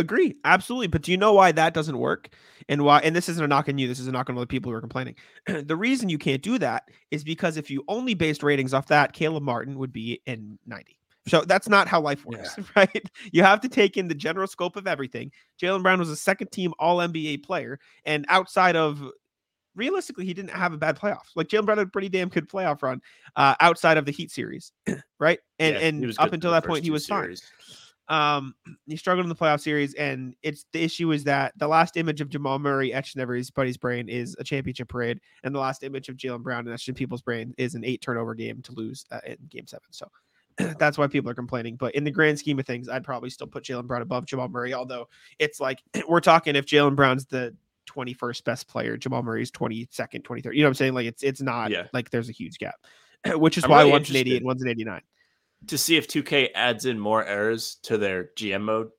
Agree, absolutely. But do you know why that doesn't work? And why? And this isn't a knock on you. This is a knock on all the people who are complaining. the reason you can't do that is because if you only based ratings off that, Caleb Martin would be in ninety. So that's not how life works, right? You have to take in the general scope of everything. Jaylen Brown was a second team All NBA player, and outside of realistically, he didn't have a bad playoff. Like Jaylen Brown had a pretty damn good playoff run uh, outside of the Heat series, right? And Yeah, and up until that point, he was fine. Um, he struggled in the playoff series, and it's the issue is that the last image of Jamal Murray etched in everybody's brain is a championship parade, and the last image of Jaylen Brown etched in people's brain is an eight turnover game to lose uh, in Game Seven. So that's why people are complaining. But in the grand scheme of things, I'd probably still put Jaylen Brown above Jamal Murray. Although it's like we're talking if Jaylen Brown's the 21st best player, Jamal Murray's 22nd, 23rd. You know what I'm saying? Like it's it's not Yeah. like there's a huge gap, which is I'm why really one's an 88 one's an 89. To see if 2K adds in more errors to their GM mode.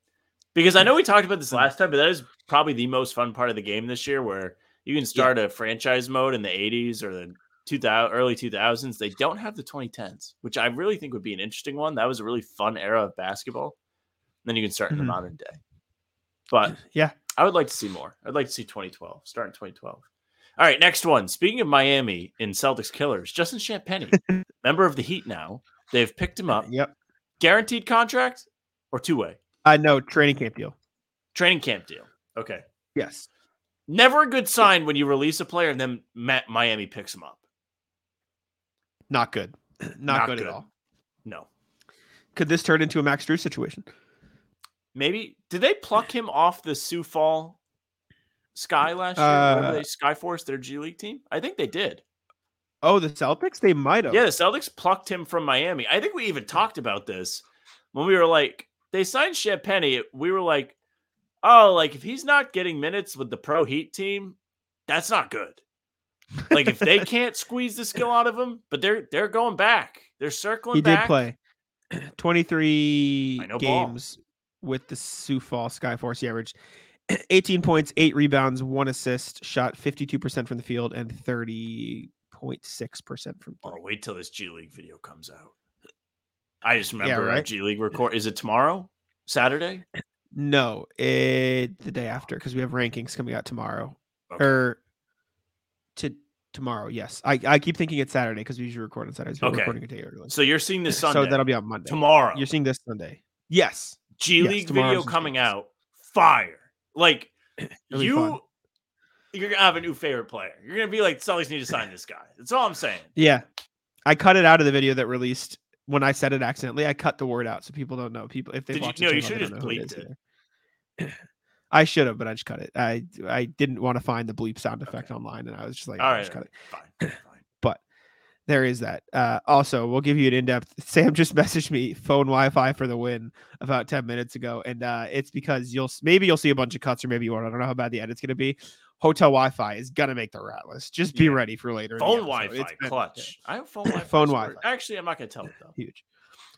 Because I know we talked about this last time, but that is probably the most fun part of the game this year where you can start a franchise mode in the 80s or the 2000 early 2000s. They don't have the 2010s, which I really think would be an interesting one. That was a really fun era of basketball. then you can start in Mhm. the modern day. But Yeah. I would like to see more. I'd like to see 2012, start in 2012. All right, next one. Speaking of Miami in Celtics killers, Justin Champagnie, member of the Heat now. They've picked him up Yep. guaranteed contract or two way I know training camp deal. training camp deal. Okay. Yes. Never a good sign when you release a player and then Miami picks him up. Not good. Not, Not good, good. at all. No. Could this turn into a Max Strus situation? Maybe did they pluck him off the Sioux Fall Sky last year? Uh, they Skyforce, their G League team? I think they did. Oh, the Celtics? They might have. Yeah, the Celtics plucked him from Miami. I think we even talked about this when we were like, they signed Champagnie. We were like, oh, like if he's not getting minutes with the pro Heat team, that's not good. Like if they can't squeeze the skill out of him, but they're they're going back. They're circling he did play 23 I know ball. games with the Sioux Falls Skyforce. He averaged 18 points, eight rebounds, one assist, shot 52% from the field, and 30.6% from Oh, wait till this G League video comes out. I just remember our right? G League record. Is it tomorrow? Saturday? No, it, the day after because we have rankings coming out tomorrow. Okay. Or to tomorrow, yes. I, I keep thinking it's Saturday because we usually record on Saturdays. We're Okay. recording a day early. So you're seeing this Sunday. So that'll be on Monday. tomorrow. You're seeing this Sunday. Yes. G Yes, League video coming out. Fire. Like you. You're gonna have a new favorite player. You're gonna be like, Celtics need to sign this guy. That's all I'm saying. Yeah. I cut it out of the video that released when I said it accidentally. I cut the word out so people don't know. People if they Did you- watch no, you know it just bleeped either. I should have, but I just cut it. I I didn't want to find the bleep sound effect online, and I was just like, All right, cut it. Fine. fine. There is that. Uh, also, we'll give you an in-depth. Sam just messaged me phone Wi-Fi for the win about ten minutes ago, and uh, it's because you'll maybe you'll see a bunch of cuts or maybe you won't. I don't know how bad the edit's gonna be. Hotel Wi-Fi is gonna make the rat list. Just be Yeah. ready for later. Phone. Wi-Fi It's been- clutch. I have phone Wi-Fi. Phone. Wi-Fi. Actually, I'm not gonna tell it though. huge.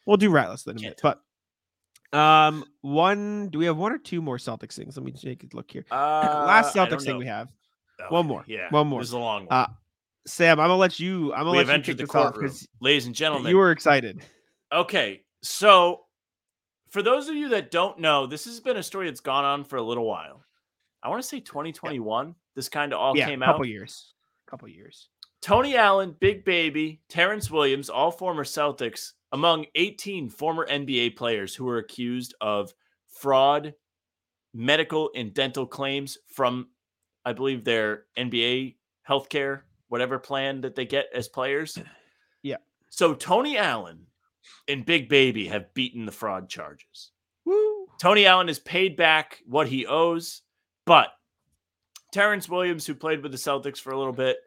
We'll do rat list in a minute, but um, one. Do we have one or two more Celtics things? Let me take a look here. Uh, Last Celtics thing we have. Okay, one more, Yeah, one more. This is a long one. Uh, Sam, I'm gonna let you. I'm gonna we let have you entered the courtroom, ladies and gentlemen. you were excited. Okay, so for those of you that don't know, this has been a story that's gone on for a little while. I want to say 2021. This kind of all came out. yeah, came a couple out. years. couple years. Tony Allen, Big Baby, Terrence Williams, all former Celtics, among 18 former NBA players who were accused of fraud, medical and dental claims from, I believe, their NBA healthcare, whatever plan that they get as players. Yeah. So Tony Allen and Big Baby have beaten the fraud charges. Woo! Tony Allen has paid back what he owes, but Terrence Williams, who played with the Celtics for a little bit,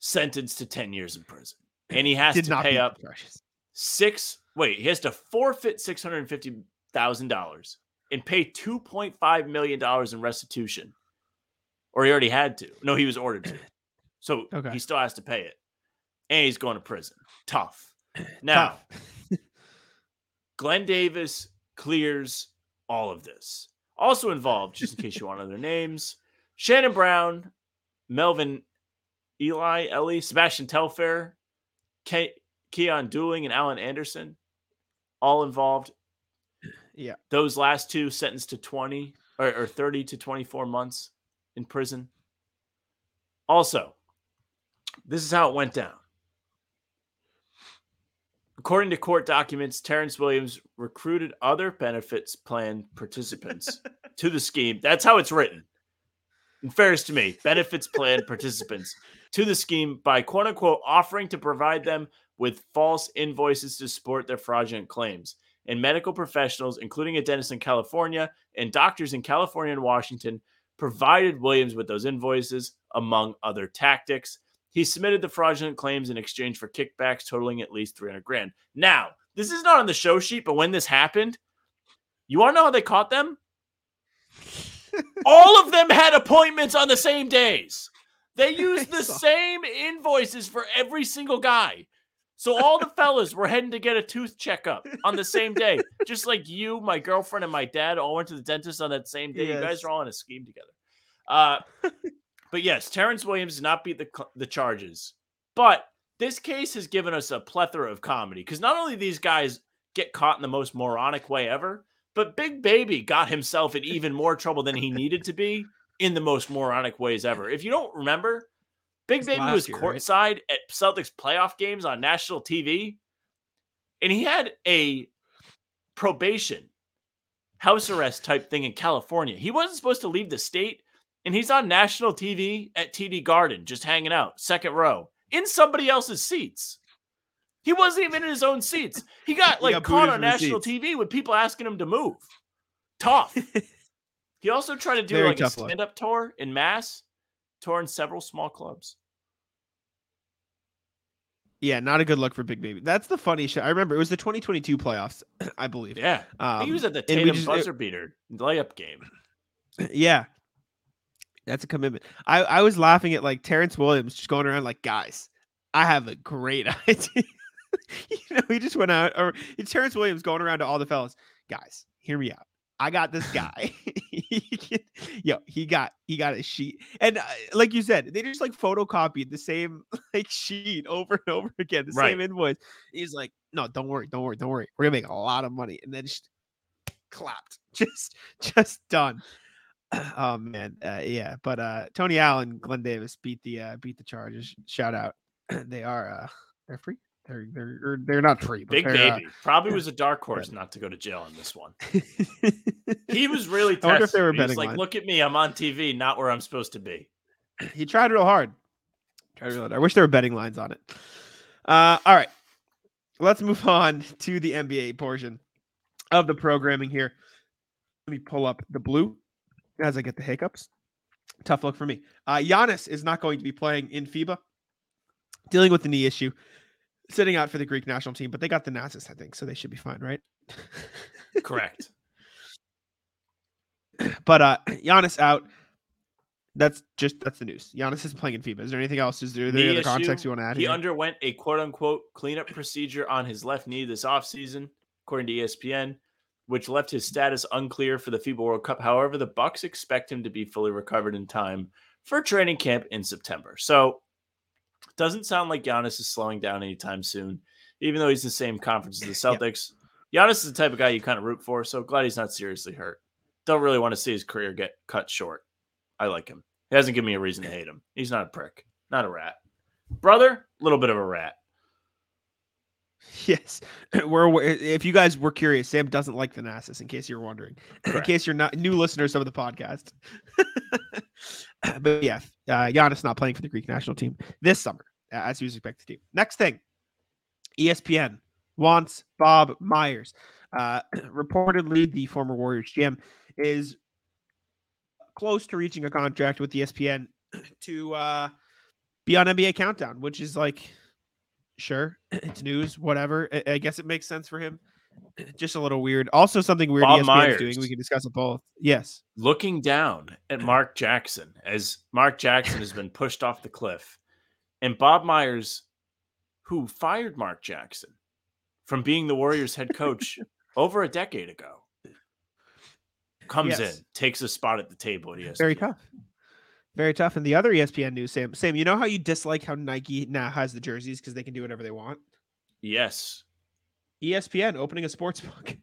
sentenced to 10 years in prison. And he has to pay up charges. six wait, he has to forfeit six hundred and fifty thousand dollars and pay two point five million dollars in restitution. Or he already had to. No, he was ordered to. So Okay. he still has to pay it. And he's going to prison. Tough. Now, Tough. Glenn Davis clears all of this. Also involved, just in case you want other names, Shannon Brown, Melvin Ely, Ellie, Sebastian Telfair, Ke- Keon Dooling, and Alan Anderson, all involved. Yeah. Those last two sentenced to 20 or, or 30 to 24 months in prison. Also, this is how it went down. According to court documents, Terrence Williams recruited other benefits plan participants to the scheme. That's how it's written. In fairness to me, benefits plan participants to the scheme by quote unquote offering to provide them with false invoices to support their fraudulent claims. And medical professionals, including a dentist in California and doctors in California and Washington, provided Williams with those invoices, among other tactics. He submitted the fraudulent claims in exchange for kickbacks totaling at least 300 grand. Now, this is not on the show sheet, but when this happened, you want to know how they caught them? All of them had appointments on the same days. They used the same invoices for every single guy. So all the fellas were heading to get a tooth checkup on the same day. Just like you, my girlfriend, and my dad all went to the dentist on that same day. You guys are all in a scheme together. Uh, but yes, Terrence Williams did not beat the the charges. But this case has given us a plethora of comedy because not only these guys get caught in the most moronic way ever, but Big Baby got himself in even more trouble than he needed to be in the most moronic ways ever. If you don't remember, Big It's Baby was year, right? courtside at Celtics playoff games on national TV, and he had a probation house arrest type thing in California. He wasn't supposed to leave the state, and he's on national TV at TD Garden, just hanging out, second row, in somebody else's seats. He wasn't even in his own seats. He got He like got caught on national. TV with people asking him to move. Tough. he also tried to do Very like a stand-up tour in Mass, tour in several small clubs. Yeah, not a good look for Big Baby. That's the funny shit. I remember it was the 2022 playoffs, I believe. Yeah, think he Um, was at the and Tatum just- buzzer beater layup game. Yeah. That's a commitment. I, I was laughing at like Terrence Williams just going around like, guys, I have a great idea. you know, he just went out, or it's Terrence Williams going around to all the fellas, guys, hear me out. I got this guy. He can- Yo, he got he got a sheet, and uh, like you said, they just like photocopied the same like sheet over and over again, the Right. same invoice. He's like, no, don't worry, don't worry, don't worry. We're gonna make a lot of money, and then just clapped, just just done. Oh man, uh, yeah. But uh Tony Allen, Glenn Davis beat the uh beat the Chargers. Shout out. they are uh they're free. They're they're they're not free, but Big uh, baby probably was a dark horse not to go to jail on this one. He was really I wonder if they were betting like. "Look at me, I'm on TV, not where I'm supposed to be." he tried real hard. Tried real hard. I wish there were betting lines on it. Uh, all right, let's move on to the NBA portion of the programming here. Let me pull up the blue as I get the hiccups. Tough look for me. Uh, Giannis is not going to be playing in FIBA, dealing with the knee issue, sitting out for the Greek national team, but they got Thanasis, I think, so they should be fine, right? Correct. but uh Giannis out. That's just that's the news. Giannis is playing in FIBA. Is there anything else? Is there, any other context you want to add? He here? underwent a quote unquote cleanup procedure on his left knee this offseason, according to ESPN, which left his status unclear for the FIBA World Cup. However, the Bucks expect him to be fully recovered in time for training camp in September. So doesn't sound like Giannis is slowing down anytime soon, even though he's in the same conference as the Yeah. Celtics. Giannis is the type of guy you kind of root for, so glad he's not seriously hurt. Don't really want to see his career get cut short. I like him. He hasn't given me a reason to hate him. He's not a prick, not a rat. Brother, a little bit of a rat. Yes, we're aware- if you guys were curious, Sam doesn't like Thanasis. In case you're wondering, in case you're not new listeners of the podcast. but yeah, uh, Giannis not playing for the Greek national team this summer, uh, as he was expected to. Next thing, ESPN wants Bob Myers. Uh, reportedly, the former Warriors GM is close to reaching a contract with ESPN to uh, be on NBA Countdown, which is like sure it's news whatever I, I guess it makes sense for him just a little weird also something weird Bob ESPN's Myers. doing we can discuss it both yes Looking down at Mark Jackson as Mark Jackson has been pushed off the cliff, and Bob Myers, who fired Mark Jackson from being the Warriors head coach over a decade ago, comes Yes. in, takes a spot at the table at ESPN. very tough very tough and the other espn news sam sam you know how you dislike how nike now has the jerseys because they can do whatever they want Yes. Espn opening a sports book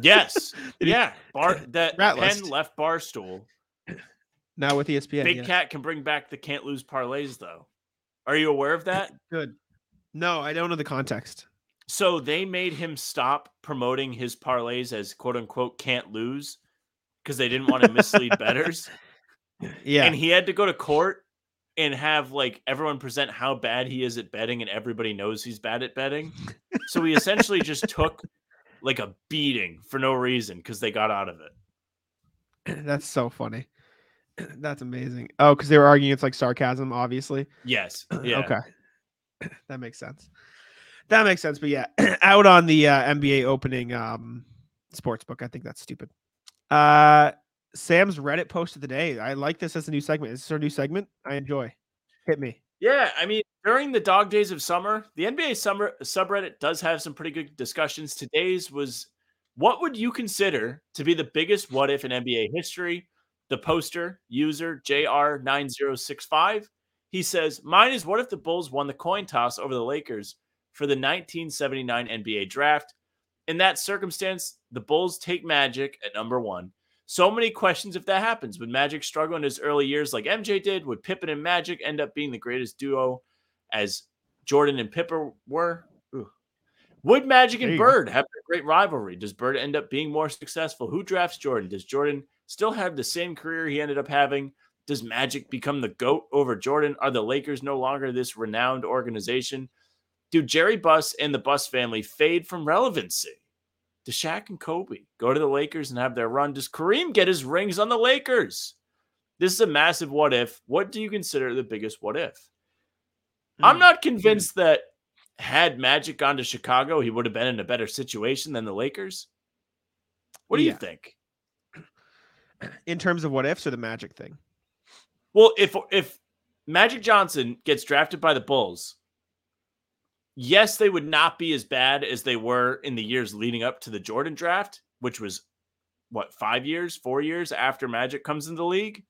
Yes. yeah. Bar that Rat pen list. left barstool. now with espn Big yeah. Cat can bring back the can't lose parlays though. Are you aware of that? good no i don't know the context So they made him stop promoting his parlays as quote unquote can't lose because they didn't want to mislead bettors. Yeah And he had to go to court and have like everyone present how bad he is at betting and everybody knows he's bad at betting. So he essentially just took like a beating for no reason because they got out of it. that's so funny that's amazing oh because they were arguing it's like sarcasm obviously Yes. Yeah. Okay. That makes sense. That makes sense. But yeah, out on the uh, NBA opening um sports book. I think that's stupid. Uh Sam's Reddit post of the day. I like this as a new segment. Is this our new segment? I enjoy. Hit me. Yeah, I mean, during the dog days of summer, the NBA summer subreddit does have some pretty good discussions. Today's was what would you consider to be the biggest what if in NBA history? The poster user JR9065. He says, Mine is what if the Bulls won the coin toss over the Lakers for the 1979 NBA draft? In that circumstance, the Bulls take Magic at number one. So many questions if that happens. Would Magic struggle in his early years like MJ did? Would Pippen and Magic end up being the greatest duo as Jordan and Pippen were? Ooh. Would Magic and. Bird have a great rivalry? Does Bird end up being more successful? Who drafts Jordan? Does Jordan still have the same career he ended up having? Does Magic become the GOAT over Jordan? Are the Lakers no longer this renowned organization? Do Jerry Buss and the Buss family fade from relevancy? Does Shaq and Kobe go to the Lakers and have their run? Does Kareem get his rings on the Lakers? This is a massive what if. What do you consider the biggest what if? I'm Hmm. not convinced that had Magic gone to Chicago, he would have been in a better situation than the Lakers. What do you think? in terms of what ifs or the magic thing. Well, if if Magic Johnson gets drafted by the Bulls, yes, they would not be as bad as they were in the years leading up to the Jordan draft, which was what five years, four years after Magic comes into the league.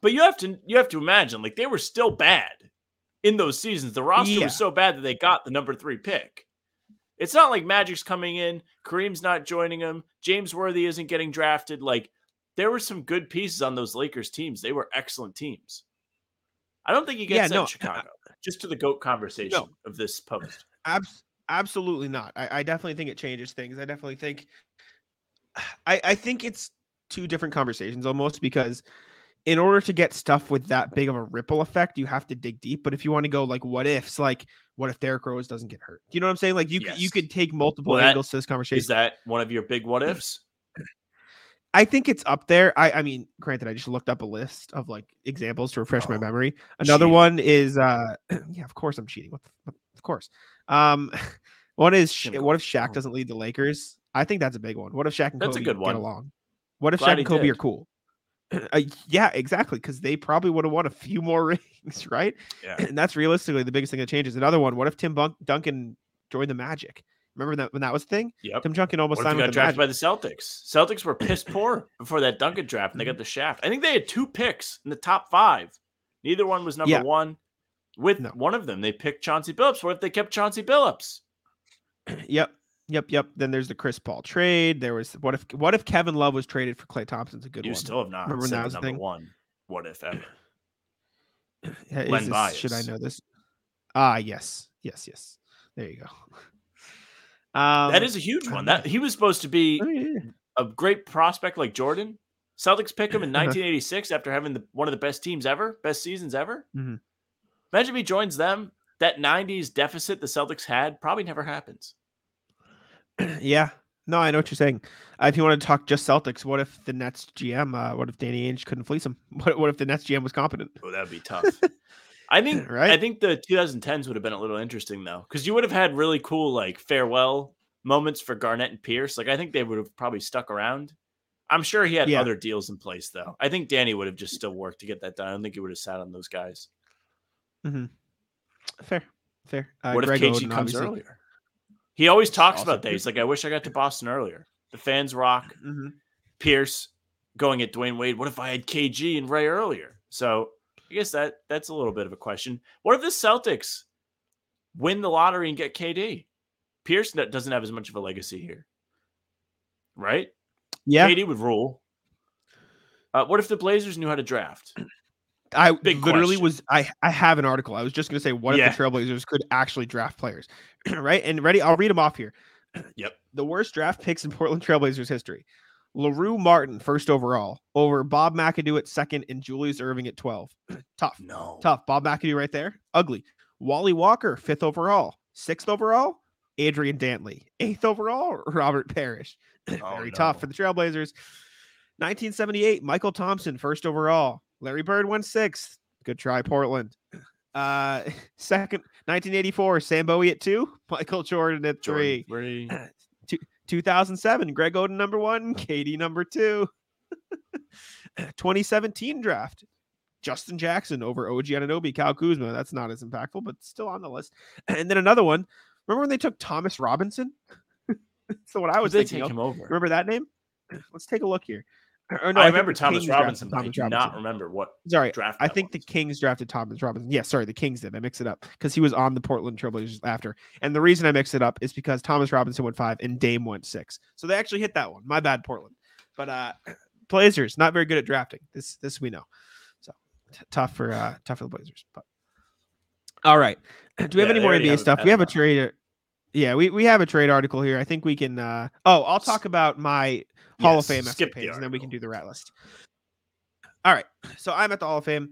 But you have to you have to imagine like they were still bad in those seasons. The roster Yeah. was so bad that they got the number three pick. It's not like Magic's coming in, Kareem's not joining him, James Worthy isn't getting drafted. Like there were some good pieces on those Lakers teams. They were excellent teams. I don't think he Yeah, gets that no, in Chicago. Just to the GOAT conversation of this post. Abs- absolutely not. I, I definitely think it changes things. I definitely think I, I think it's two different conversations almost because in order to get stuff with that big of a ripple effect, you have to dig deep. But if you want to go like what ifs, like what if Derrick Rose doesn't get hurt? Do you know what I'm saying? Like you c- you could take multiple Well, angles to this conversation. Is that one of your big what mm. ifs? I think it's up there. I I mean, granted, I just looked up a list of like examples to refresh my Oh, memory. Another cheating. one is uh yeah, of course I'm cheating. What the, of course. Um one is what if Shaq doesn't lead the Lakers? I think that's a big one. What if Shaq and That's a Kobe good one. get along? What if Glad Shaq and Kobe are cool? Uh, yeah, exactly. Because they probably would have won a few more rings, right? Yeah. And that's realistically the biggest thing that changes. Another one. What if Tim Bunk- Duncan joined the Magic? Remember that when that was a thing? Yep. Tim Duncan almost signed got the drafted Magic. by the Celtics? Celtics were piss poor before that Duncan draft, and they Mm-hmm. got the shaft. I think they had two picks in the top five. Neither one was number Yeah. one. With No. one of them, they picked Chauncey Billups. What if they kept Chauncey Billups? Yep. Yep. Yep. Then there's the Chris Paul trade. There was what if what if Kevin Love was traded for Klay Thompson's a good you one. still have not Remember said that was number thing? one. What if ever? Is Len this- should I know this? Ah, yes. Yes, yes. There you go. Um, that is a huge one. That he was supposed to be oh, yeah. a great prospect like Jordan. Celtics pick him in Uh-huh. 1986 after having the, one of the best teams ever, best seasons ever. Mhm. Imagine if he joins them. That 90s deficit the Celtics had probably never happens. yeah. No, I know what you're saying. Uh, if you want to talk just Celtics, what if the Nets GM, uh, what if Danny Ainge couldn't fleece him? What, what if the Nets GM was competent? Oh, that'd be tough. I think I think the 2010s would have been a little interesting though, because you would have had really cool like farewell moments for Garnett and Pierce. Like I think they would have probably stuck around. I'm sure he had Yeah. other deals in place though. I think Danny would have just still worked to get that done. I don't think he would have sat on those guys. Fair. Fair. Uh, what Greg if KG Oden, comes obviously- earlier? He always talks Also about that. He's like, I wish I got to Boston earlier. The fans rock. Mhm. Pierce going at Dwyane Wade. What if I had KG and Ray earlier? So I guess that that's a little bit of a question. What if the Celtics win the lottery and get KD? Pierce doesn't have as much of a legacy here, right? Yeah. KD would rule. Uh, what if the Blazers knew how to draft? I Big literally question. was I I have an article. I was just gonna say what Yeah. if the Trailblazers could actually draft players, right? And ready, I'll read them off here. Yep. The worst draft picks in Portland Trailblazers history: Larue Martin, first overall, over Bob McAdoo at second, and Julius Erving at twelve. tough, No. tough. Bob McAdoo right there, ugly. Wally Walker, fifth overall, sixth overall, Adrian Dantley, eighth overall, Robert Parish. Oh, Very tough for the Trailblazers. 1978, Michael Thompson, first overall. Larry Bird went sixth. Good try, Portland. Uh, second, 1984, Sam Bowie at two, Michael Jordan at Jordan, three. 2007, Greg Oden number one, KD number two. 2017 draft, Justin Jackson over OG Anunoby, Cal Kuzma. That's not as impactful, but still on the list. And then another one. Remember when they took Thomas Robinson? so what I was they thinking take of. him over? Remember that name? Let's take a look here. Or no, I, think remember Thomas Kings drafted Robinson, but I Thomas do not remember what Sorry, draft. I that think the. Kings drafted Thomas Robinson. Yeah, sorry, the Kings did. I mixed it up because he was on the Portland Trailblazers after. And the reason I mixed it up is because Thomas Robinson went five and Dame went six. So they actually hit that one. My bad, Portland. But uh Blazers not very good at drafting. This this we know. So t- tough for uh tough for the Blazers. But all right. Do we have any more already NBA have a stuff? We have a Padawan. trade. Yeah, we, we have a trade article here. I think we can uh oh I'll talk about my Hall of Yes, Fame skip the escapades, and then we can do the rat list. All right. So I'm at the Hall of Fame.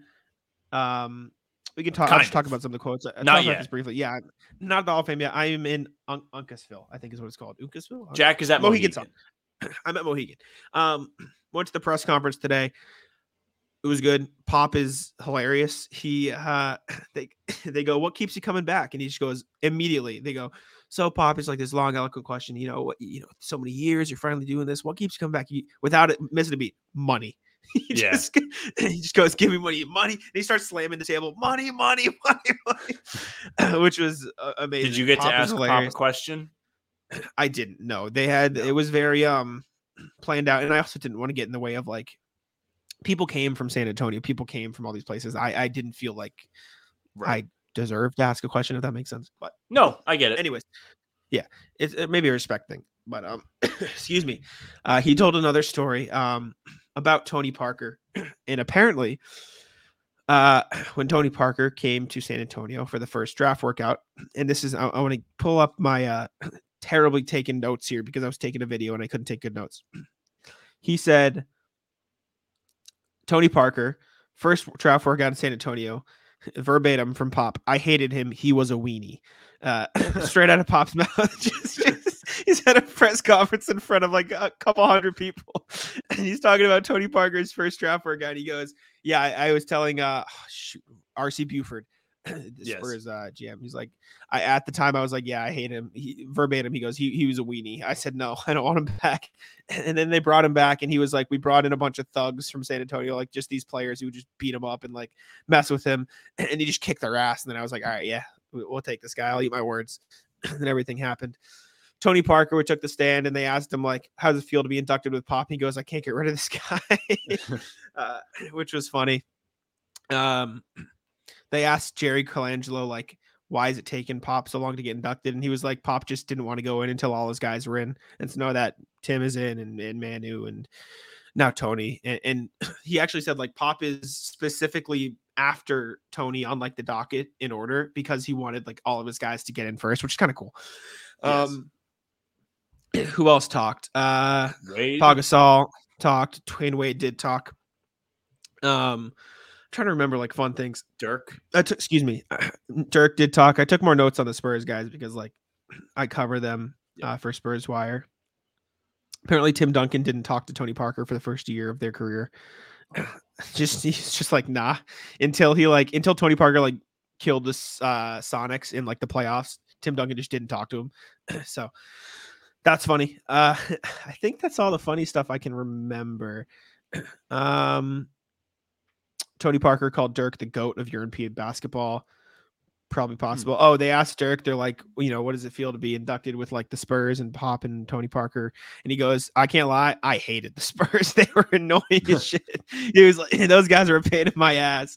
Um, we can talk. I'll just talk about some of the quotes. Uh, Not talk about yet. this briefly. Yeah, I'm not at the Hall of Fame yet. I am in Un- Uncasville. I think is what it's called. Uncasville. Unc- Jack is at Mohegan Mohegan. I'm at Mohegan. Um, went to the press conference today. It was good. Pop is hilarious. He uh they they go, What keeps you coming back? And he just goes immediately. They go, So Pop is like this long, eloquent question, you know, you know, so many years, you're finally doing this. What keeps you coming back? You, without it missing a beat, money. he Yeah. just he just goes, Give me money, money. And he starts slamming the table, money, money, money, money. Which was uh, amazing. Did you get Pop to ask Pop a question? I didn't know. They had it was very um planned out, and I also didn't want to get in the way of like people came from San Antonio, people came from all these places. I I didn't feel like I deserved to ask a question if that makes sense. But No, I get it. anyways, yeah, it's it may be a respect thing. But um, excuse me, uh, he told another story um about Tony Parker, and apparently. Uh, when Tony Parker came to San Antonio for the first draft workout, and this is I, I want to pull up my uh terribly taken notes here because I was taking a video and I couldn't take good notes. He said Tony Parker, first draft workout in San Antonio, verbatim from Pop. I hated him. He was a weenie. Uh, straight out of Pop's mouth. just, just, he's at a press conference in front of like a couple hundred people, and he's talking about Tony Parker's first draft workout. He goes, "Yeah, I, I was telling uh, shoot, RC Buford." Yes. Spurs uh, GM. He's like, I at the time I was like, yeah, I hate him. He, verbatim, he goes, he he was a weenie. I said, no, I don't want him back. And then they brought him back, and he was like, we brought in a bunch of thugs from San Antonio, like just these players who would just beat him up and like mess with him, and he just kicked their ass. And then I was like, all right, yeah, we- we'll take this guy. I'll eat my words. and everything happened. Tony Parker we took the stand and they asked him like, "How does it feel to be inducted with Pop?" He goes, "I can't get rid of this guy," uh, which was funny. Um, they asked Jerry Colangelo like, "Why is it taking Pop so long to get inducted?" And he was like, "Pop just didn't want to go in until all his guys were in." And so now that Tim is in and, and Manu and now Tony, and, and he actually said like Pop is specifically after Tony on like the docket in order because he wanted like all of his guys to get in first, which is kind of cool. Yes. Um, who else talked? Uh, Wade, Pau talked. Dwyane Wade did talk. Um, trying to remember like fun things. Dirk. Took, excuse me, Dirk did talk. I took more notes on the Spurs guys because like I cover them Yeah. uh, for Spurs Wire. Apparently, Tim Duncan didn't talk to Tony Parker for the first year of their career. just he's just like nah until he like until Tony Parker like killed the uh, Sonics in like the playoffs. Tim Duncan just didn't talk to him, so that's funny. Uh, I think that's all the funny stuff I can remember. Um, Tony Parker called Dirk the goat of European basketball. Probably possible. Oh, they asked Dirk, they're like, you know, what does it feel to be inducted with like the Spurs and Pop and Tony Parker? And he goes, I can't lie, I hated the Spurs. they were annoying as shit. He was like, those guys were a pain in my ass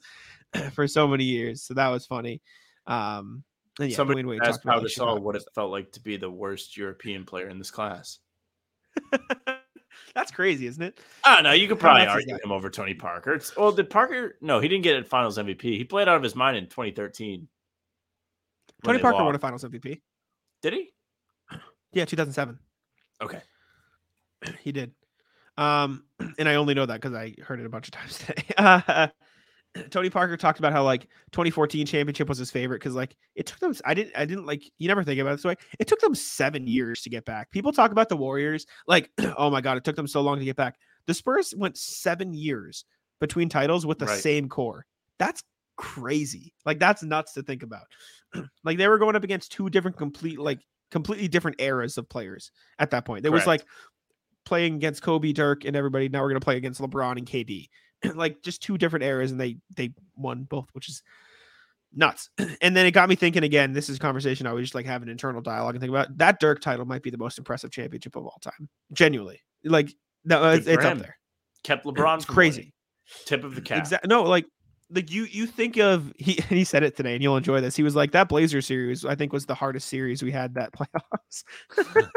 for so many years. So that was funny. Um, and yeah, Somebody asked Pau like, Gasol what it felt like to be the worst European player in this class. That's crazy, isn't it? I don't know. You could probably argue him over Tony Parker. It's, well, did Parker? No, he didn't get a Finals MVP. He played out of his mind in 2013. Tony Parker won a. Finals MVP. Did he? Yeah, 2007. Okay. He did. Um, and I only know that because I heard it a bunch of times today. Uh, Tony Parker talked about how like 2014 championship was his favorite because like it took them. I didn't. I didn't like. You never think about it this way. It took them seven years to get back. People talk about the Warriors like, oh my god, it took them so long to get back. The Spurs went seven years between titles with the Right. same core. That's crazy. Like that's nuts to think about. like they were going up against two different complete like completely different eras of players at that point. There was like playing against Kobe, Dirk, and everybody. Now we're gonna play against LeBron and KD. like just two different eras, and they they won both, which is nuts. And then it got me thinking again. This is a conversation I would just like have an internal dialogue and think about. That Dirk title might be the most impressive championship of all time. Genuinely, like no, it's, it's up there. Kept LeBron. It's crazy. winning. Tip of the cap. Exactly. No, like like you you think of he he said it today, and you'll enjoy this. He was like that Blazer series. I think was the hardest series we had that playoffs.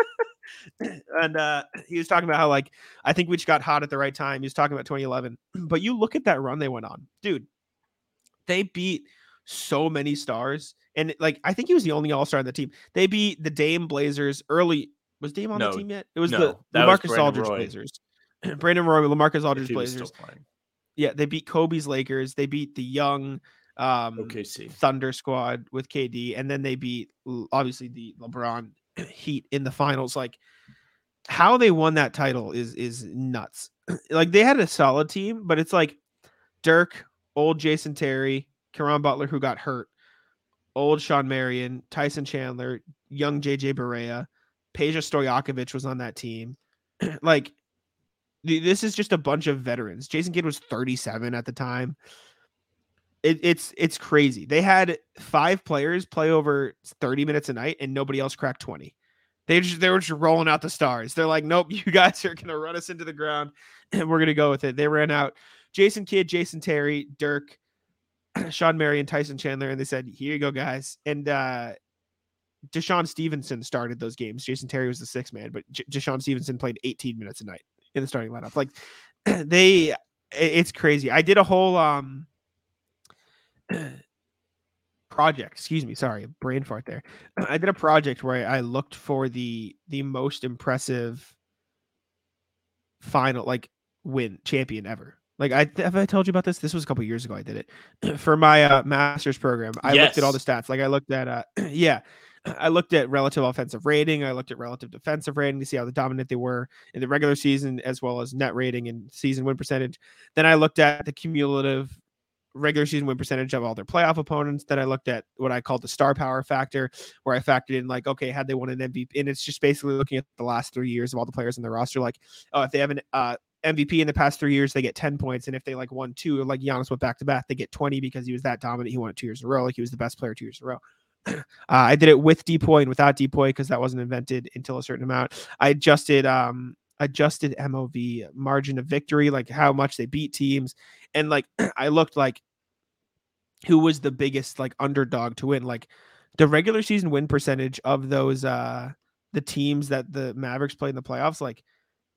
and uh he was talking about how like I think we just got hot at the right time. He was talking about 2011, but you look at that run they went on, dude. They beat so many stars, and like I think he was the only All Star on the team. They beat the Dame Blazers early. Was Dame on No, the team yet? It was no, the that was Aldridge Roy. Blazers. Brandon Roy, Lamarcus Aldridge he was still Blazers. Yeah, they beat Kobe's Lakers. They beat the young um, OKC. Thunder squad with KD, and then they beat obviously the LeBron Heat in the finals. Like how they won that title is is nuts. like they had a solid team, but it's like Dirk, old Jason Terry, Caron Butler who got hurt, old Shawn Marion, Tyson Chandler, young JJ Barea, Peja Stojakovic was on that team. like th- this is just a bunch of veterans. Jason Kidd was 37 at the time. It, it's it's crazy. They had five players play over 30 minutes a night, and nobody else cracked 20. They just they were just rolling out the stars. They're like, nope, you guys are gonna run us into the ground, and we're gonna go with it. They ran out Jason Kidd, Jason Terry, Dirk, Shawn Marion, Tyson Chandler, and they said, here you go, guys. And uh DeShawn Stevenson started those games. Jason Terry was the sixth man, but J- DeShawn Stevenson played 18 minutes a night in the starting lineup. Like they, it's crazy. I did a whole um project. Excuse me, sorry, brain fart there. I did a project where I looked for the the most impressive final like win champion ever. Like I have I told you about this. This was a couple years ago. I did it for my uh, master's program. I looked at all the stats. Like I looked at uh yeah, I looked at relative offensive rating. I looked at relative defensive rating to see how the dominant they were in the regular season, as well as net rating and season win percentage. Then I looked at the cumulative regular season win percentage of all their playoff opponents. Then I looked at what I called the star power factor, where I factored in like, okay, had they won an MVP, and it's just basically looking at the last three years of all the players in the roster. Like, oh, if they have an uh, MVP in the past three years, they get 10 points. And if they like won two, like Giannis went back to back, they get 20 because he was that dominant. He won it two years in a row. Like he was the best player two years in a row. uh, I did it with DPOY and without DPOY because that wasn't invented until a certain amount. I adjusted um adjusted MOV margin of victory, like how much they beat teams, and like I looked like who was the biggest like underdog to win. Like the regular season win percentage of those uh the teams that the Mavericks played in the playoffs, like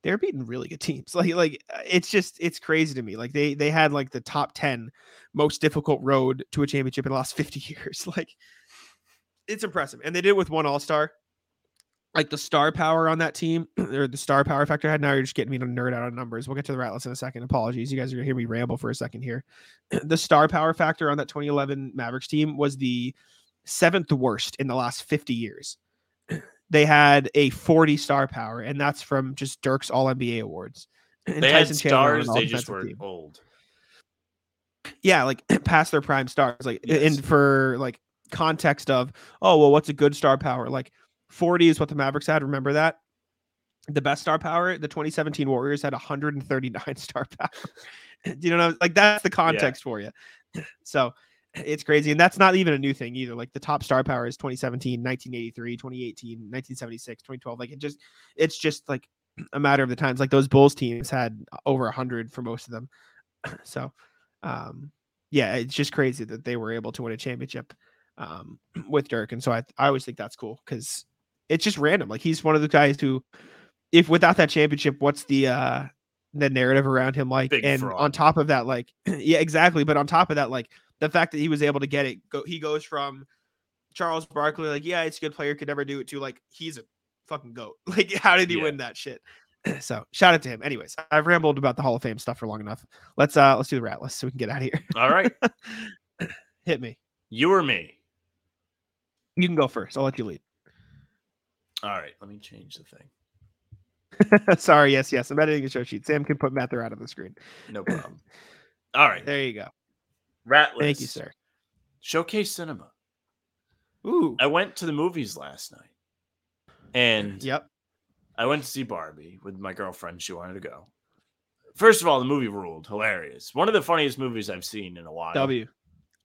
they're beating really good teams. Like like uh, it's just it's crazy to me. Like they they had like the top 10 most difficult road to a championship in the last 50 years. Like it's impressive. And they did it with one all-star. Like the star power on that team, or the star power factor I had. Now you're just getting me to nerd out on numbers. We'll get to the Ratless in a second. Apologies. You guys are gonna hear me ramble for a second here. The star power factor on that 2011 Mavericks team was the seventh worst in the last 50 years. They had a 40 star power, and that's from just Dirk's All NBA awards. And They had Tyson on stars. They just were team old. yeah, like past their prime stars. Like Yes. and for like context of, oh well, what's a good star power? Like 40 is what the Mavericks had. Remember that? The best star power, the 2017 Warriors had 139 star power. Do you know like that's the context for you. So it's crazy. And that's not even a new thing either. Like the top star power is 2017, 1983, 2018, 1976, 2012. Like it just it's just like a matter of the times. Like those Bulls teams had over 100 for most of them. So um yeah, it's just crazy that they were able to win a championship um, with Dirk, and so I I always think that's cool because it's just random. Like he's one of the guys who, if without that championship, what's the uh the narrative around him like? Big and fraud. on top of that, like yeah, exactly. But on top of that, like the fact that he was able to get it, go he goes from Charles Barkley, like yeah, it's a good player, could never do it, to like he's a fucking goat. Like how did he Yeah. win that shit? So shout out to him. Anyways, I've rambled about the Hall of Fame stuff for long enough. Let's uh let's do the rat list so we can get out of here. All right, Hit me. you or me. You can go first. I'll let you lead. All right, let me change the thing. Sorry, yes, yes. I'm editing a show sheet. Sam can put Mather out of the screen. No problem. All right, There you go. rat list. Thank you, sir. Showcase cinema. Ooh. I went to the movies last night, and Yep. I went to see Barbie with my girlfriend. She wanted to go. First of all, the movie ruled. Hilarious. One of the funniest movies I've seen in a while. W.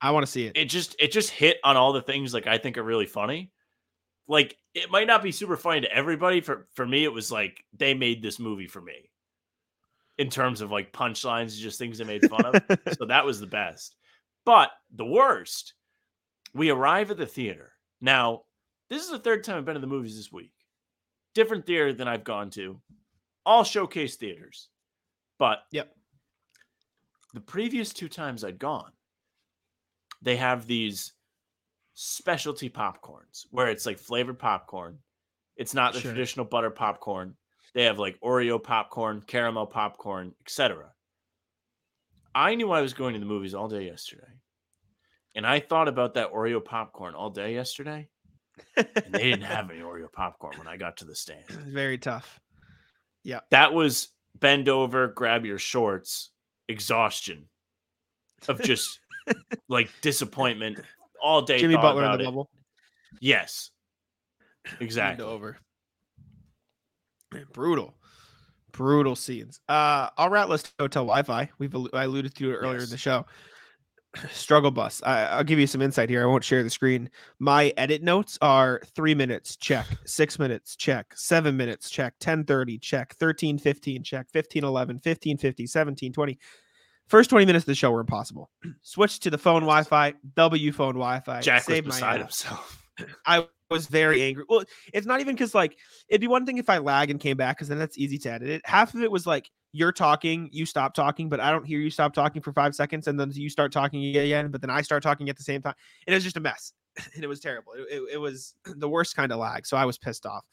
I want to see it. It just it just hit on all the things like I think are really funny. Like it might not be super funny to everybody. For for me, it was like they made this movie for me. In terms of like punchlines, just things they made fun of. so that was the best. But the worst, we arrive at the theater. Now, this is the third time I've been to the movies this week. Different theater than I've gone to. All showcase theaters. But Yep. the previous two times I'd gone, they have these specialty popcorns where it's like flavored popcorn. It's not the Sure. traditional butter popcorn. They have like Oreo popcorn, caramel popcorn, etc. I knew I was going to the movies all day yesterday. And I thought about that Oreo popcorn all day yesterday. And they didn't have any Oreo popcorn when I got to the stand. Very tough. Yeah. That was bend over, grab your shorts, exhaustion of just like disappointment all day. Jimmy Butler in the it. bubble. Yes. Exactly. over. Brutal. Brutal scenes. Uh, I'll rat list hotel Wi-Fi. We've I alluded to it earlier in the show. Struggle bus. I, I'll give you some insight here. I won't share the screen. My edit notes are three minutes check, six minutes check, seven minutes check, 1030 check, 13 15 check, 15 11, 15 50, 17 20. First 20 minutes of the show were impossible. Switched to the phone Wi-Fi, W phone Wi-Fi. Jack was beside himself. I was very angry. Well, it's not even because like it'd be one thing if I lag and came back because then that's easy to edit it. Half of it was like you're talking, you stop talking, but I don't hear you stop talking for five seconds, and then you start talking again, but then I start talking at the same time. And it was just a mess, and it was terrible. It, it, it was the worst kind of lag, so I was pissed off.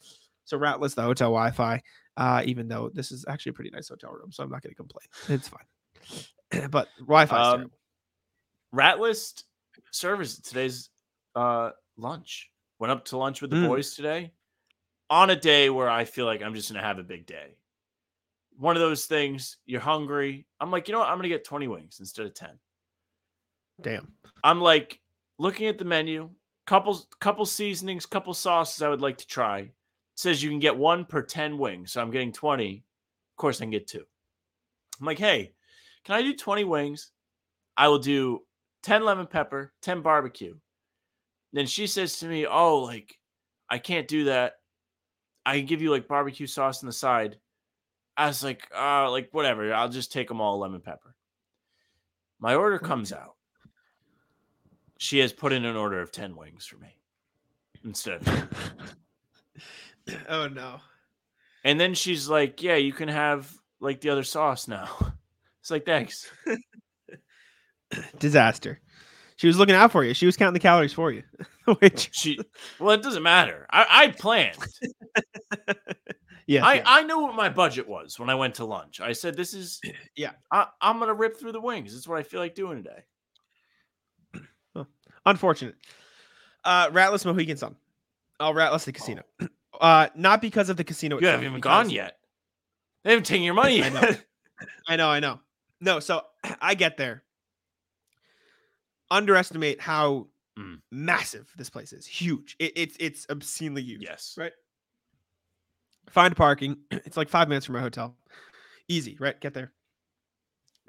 So ratless the hotel Wi-Fi, uh, even though this is actually a pretty nice hotel room, so I'm not going to complain. It's fine. but Wi-Fi. Um, Rat list service today's uh lunch. Went up to lunch with the Mm. boys today on a day where I feel like I'm just gonna have a big day. One of those things, you're hungry. I'm like, you know what? I'm gonna get 20 wings instead of 10. Damn. I'm like looking at the menu, couple couple seasonings, couple sauces I would like to try. It says you can get one per 10 wings. So I'm getting 20. Of course, I can get two. I'm like, hey, can I do 20 wings? I will do 10 lemon pepper, 10 barbecue. Then she says to me, Oh, like, I can't do that. I can give you like barbecue sauce on the side. I was like, uh, like whatever. I'll just take them all lemon pepper. My order comes out. She has put in an order of 10 wings for me instead oh no. And then she's like, Yeah, you can have like the other sauce now. It's like, thanks. Disaster. She was looking out for you. She was counting the calories for you. Which She well, it doesn't matter. I, I planned. yeah, I, yeah. I knew what my budget was when I went to lunch. I said, This is Yeah. I, I'm gonna rip through the wings. It's what I feel like doing today. unfortunate. Uh Ratless Mohegan Sun. Oh, Ratless the casino. Uh not because of the casino. You haven't itself, even gone yet. They haven't taken your money I yet. know. I know, I know. No, so I get there. Underestimate how Mm. massive this place is. Huge. It, it's it's obscenely huge. yes. Right. Find parking. It's like five minutes from my hotel. Easy, right? Get there.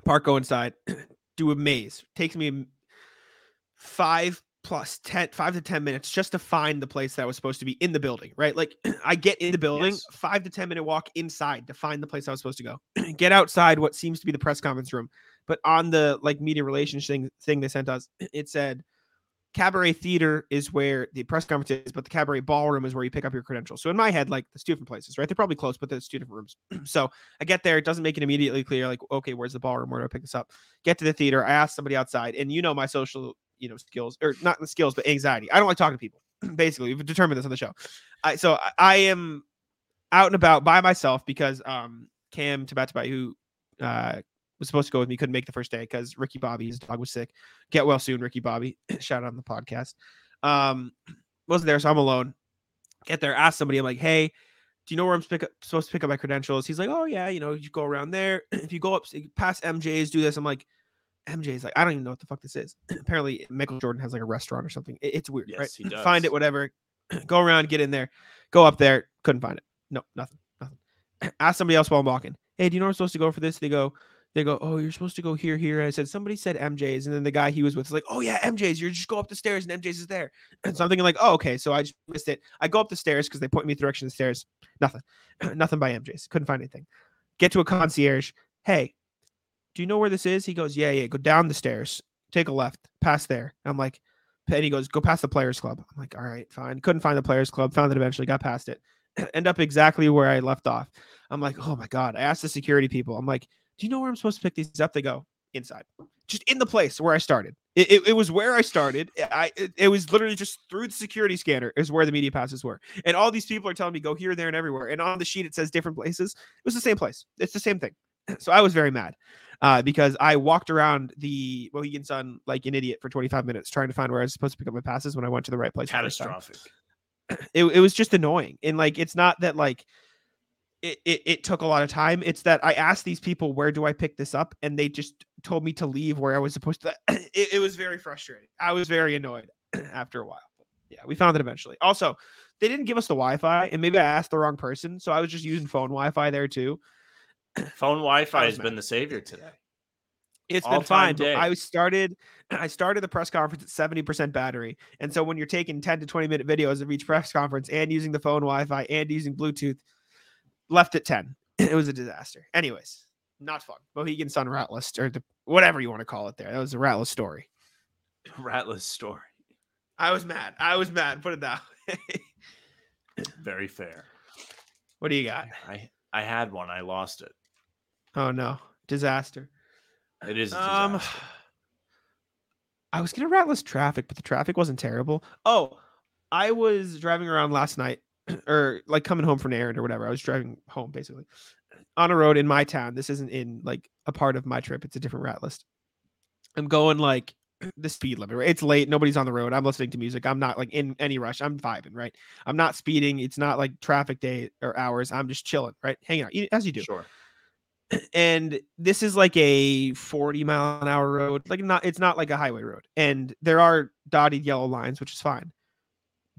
Park, go inside. Do a maze. Takes me five plus 10, five to 10 minutes just to find the place that was supposed to be in the building, right? Like I get in the building, Yes. five to 10 minute walk inside to find the place I was supposed to go. get outside what seems to be the press conference room. But on the like media relations thing, thing they sent us, it said cabaret theater is where the press conference is, but the cabaret ballroom is where you pick up your credentials. So in my head, like there's two different places, right? They're probably close, but there's two different rooms. so I get there, it doesn't make it immediately clear, like, okay, where's the ballroom? Where do I pick this up? Get to the theater. I ask somebody outside, and you know my social, you know, skills, or not the skills, but anxiety. I don't like talking to people. Basically, we've determined this on the show. I so I, I am out and about by myself because um Cam Tabatabaie, who uh was supposed to go with me, couldn't make the first day because Ricky Bobby, his dog was sick. Get well soon, Ricky Bobby. Shout out on the podcast. Um, wasn't there, so I'm alone. Get there, ask somebody. I'm like, hey, do you know where I'm up, supposed to pick up my credentials? He's like, oh yeah, you know, you go around there. if you go up past MJ's, do this. I'm like, MJ's like, I don't even know what the fuck this is. Apparently, Michael Jordan has like a restaurant or something. It- it's weird, Yes, right? he Find it, whatever. go around, get in there, go up there. Couldn't find it. No, nothing, nothing. ask somebody else while I'm walking. Hey, do you know where I'm supposed to go for this? They go, they go, oh, you're supposed to go here, here. I said, somebody said MJ's, and then the guy he was with is like, oh yeah, MJ's. You just go up the stairs, and MJ's is there. And so I'm thinking like, oh, okay. So I just missed it. I go up the stairs because they point me the direction of the stairs. Nothing, nothing by MJ's. Couldn't find anything. Get to a concierge. Hey, do you know where this is? He goes, yeah, yeah. Go down the stairs, take a left, pass there. I'm like, and he goes, go past the Players Club. I'm like, all right, fine. Couldn't find the Players Club. Found it eventually. Got past it. End up exactly where I left off. I'm like, oh my god. I asked the security people. I'm like, do you know where I'm supposed to pick these up? They go inside, just in the place where I started. It, it, it was where I started. I it, it was literally just through the security scanner is where the media passes were. And all these people are telling me go here, there, and everywhere. And on the sheet it says different places. It was the same place. It's the same thing. So I was very mad uh, because I walked around the Mohegan Sun like an idiot for 25 minutes trying to find where I was supposed to pick up my passes when I went to the right place. the first time. Catastrophic. It, it was just annoying. And like, it's not that like it, it, it took a lot of time. It's that I asked these people, where do I pick this up? And they just told me to leave where I was supposed to. It, it was very frustrating. I was very annoyed after a while. Yeah, we found it eventually. Also, they didn't give us the Wi Fi, and maybe I asked the wrong person. So I was just using phone Wi Fi there too. Phone Wi-Fi has mad. been the savior today. It's been fine. Day. I started I started the press conference at 70% battery. And so when you're taking 10 to 20 minute videos of each press conference and using the phone Wi-Fi and using Bluetooth, left at 10. It was a disaster. Anyways, not fun. Mohegan Sun Ratless or the, whatever you want to call it there. That was a Ratless story. Ratless story. I was mad. I was mad. Put it that way. Very fair. what do you got? I I had one. I lost it. Oh no. Disaster. It is a Um. I was gonna ratless traffic, but the traffic wasn't terrible. Oh, I was driving around last night, or like coming home from an errand or whatever. I was driving home basically on a road in my town. This isn't in like a part of my trip. It's a different rat list. I'm going like the speed limit. Right? It's late. Nobody's on the road. I'm listening to music. I'm not like in any rush. I'm vibing. Right. I'm not speeding. It's not like traffic day or hours. I'm just chilling. Right. Hanging out as you do. Sure. And this is like a 40 mile an hour road. Like not. It's not like a highway road. And there are dotted yellow lines, which is fine.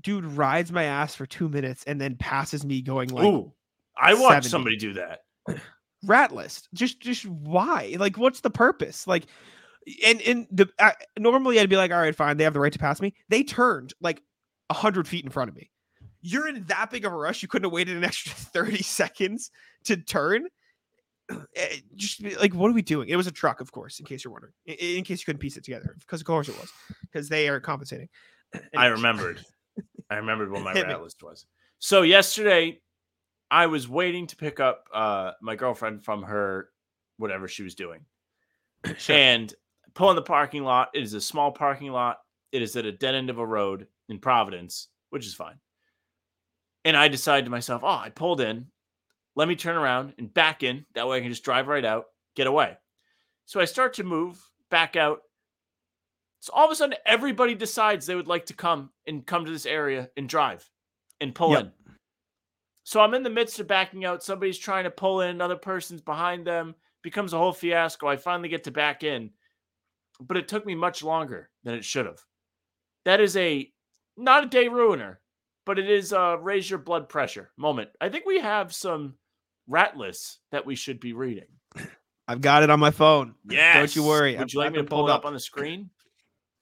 Dude rides my ass for two minutes and then passes me going like Ooh, I watched 70. somebody do that. rat list. Just just why? Like what's the purpose? Like and and the uh, normally I'd be like, all right, fine, they have the right to pass me. They turned like a hundred feet in front of me. You're in that big of a rush. You couldn't have waited an extra 30 seconds to turn. Eh, Just like, what are we doing? It was a truck, of course, in case you're wondering. In, in case you couldn't piece it together, because of course it was, because they are compensating. I remembered. I remembered what my rat list was. So yesterday, I was waiting to pick up uh, my girlfriend from her whatever she was doing, Sure. and pull in the parking lot. It is a small parking lot. It is at a dead end of a road in Providence, which is fine. And I decided to myself, oh, I pulled in. Let me turn around and back in. That way I can just drive right out, get away. So I start to move back out. So all of a sudden, everybody decides they would like to come and come to this area and drive and pull Yep. in. So I'm in the midst of backing out. Somebody's trying to pull in, another person's behind them. Becomes a whole fiasco. I finally get to back in, but it took me much longer than it should have. That is a not a day ruiner, but it is a raise your blood pressure moment. I think we have some rat lists that we should be reading. I've got it on my phone. Yeah, Don't you worry. Would I've you like me to pull it up up. on the screen?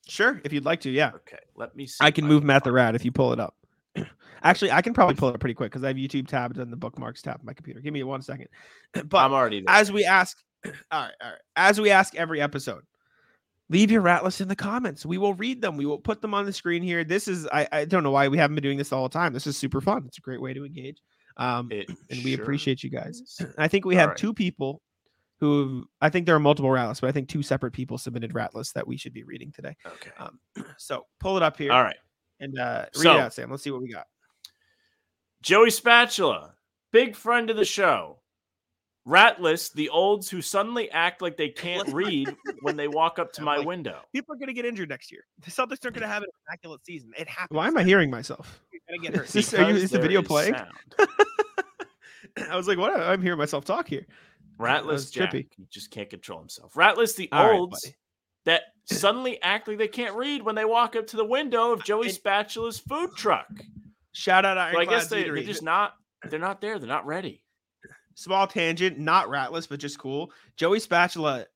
Sure, if you'd like to, yeah. Okay, let me see. I can move Matt the Rat if you pull it up. Actually, I can probably pull it up pretty quick because I have YouTube tabs and the bookmarks tab on my computer. Give me one second. But I'm already there. as we ask, all right, all right, as we ask every episode, leave your rat list in the comments. We will read them. We will put them on the screen here. This is I, I don't know why we haven't been doing this all the time. This is super fun. It's a great way to engage. Um, It and we sure appreciate you guys. is. I think we All have right. two people who I think there are multiple rat lists, but I think two separate people submitted rat lists that we should be reading today. Okay. Um, so pull it up here All right. and uh, read So- it out, Sam. Let's see what we got. Joey Spatula, big friend of the show. Rat list, the olds who suddenly act like they can't read when they walk up to my like, window. People are going to get injured next year. The Celtics aren't going to have an immaculate season. It happens. Why am I hearing myself? You're going to get hurt. Is, this, are you, is the video is playing? I was like, what? I'm hearing myself talk here. Rat That was list Jack. trippy. He just can't control himself. Ratless the All right, olds buddy. that suddenly act like they can't read when they walk up to the window of Joey Spatula's food truck. Shout out So I guess they, they're just not. They're not there. They're not ready. Small tangent, not ratless, but just cool. Joey Spatula,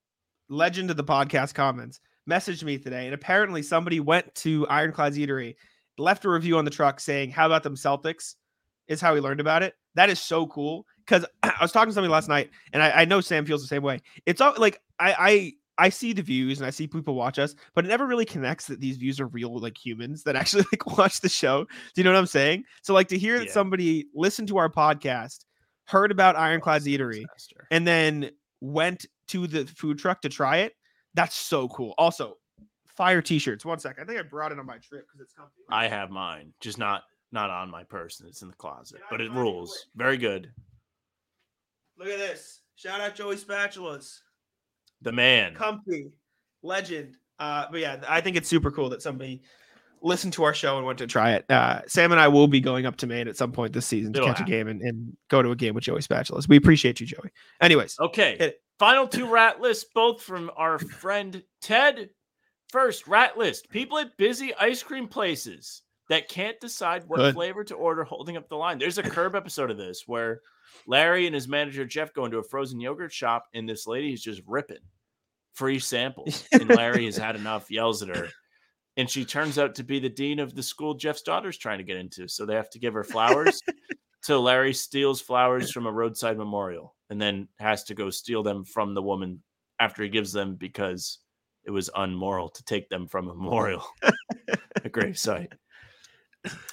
legend of the podcast comments, messaged me today, and apparently somebody went to Ironclad's Eatery, left a review on the truck saying, "How about them Celtics?" Is how he learned about it. That is so cool because I was talking to somebody last night, and I, I know Sam feels the same way. It's all like I I I see the views and I see people watch us, but it never really connects that these views are real like humans that actually like watch the show. Do you know what I'm saying? So like to hear that somebody listened to our podcast, heard about Ironclad's Oh, Eatery, disaster. and then went to the food truck to try it. That's so cool. Also, fire t-shirts. One sec. I think I brought it on my trip because it's comfy. I have mine, just not not on my person. It's in the closet, but it rules. Very good. Look at this. Shout out Joey Spatulas. The man. Comfy. Legend. Uh, but yeah, I think it's super cool that somebody listened to our show and went to try it. Uh, Sam and I will be going up to Maine at some point this season to It'll catch a game and, and go to a game with Joey Spatulas. We appreciate you, Joey. Anyways, Okay. Final two rat lists, both from our friend Ted. First, rat list people at busy ice cream places that can't decide what Good. flavor to order holding up the line. There's a curb episode of this where Larry and his manager Jeff go into a frozen yogurt shop and this lady is just ripping free samples. And Larry has had enough, yells at her. And she turns out to be the dean of the school Jeff's daughter's trying to get into. So they have to give her flowers. so Larry steals flowers from a roadside memorial and then has to go steal them from the woman after he gives them because it was unmoral to take them from a memorial, a grave site.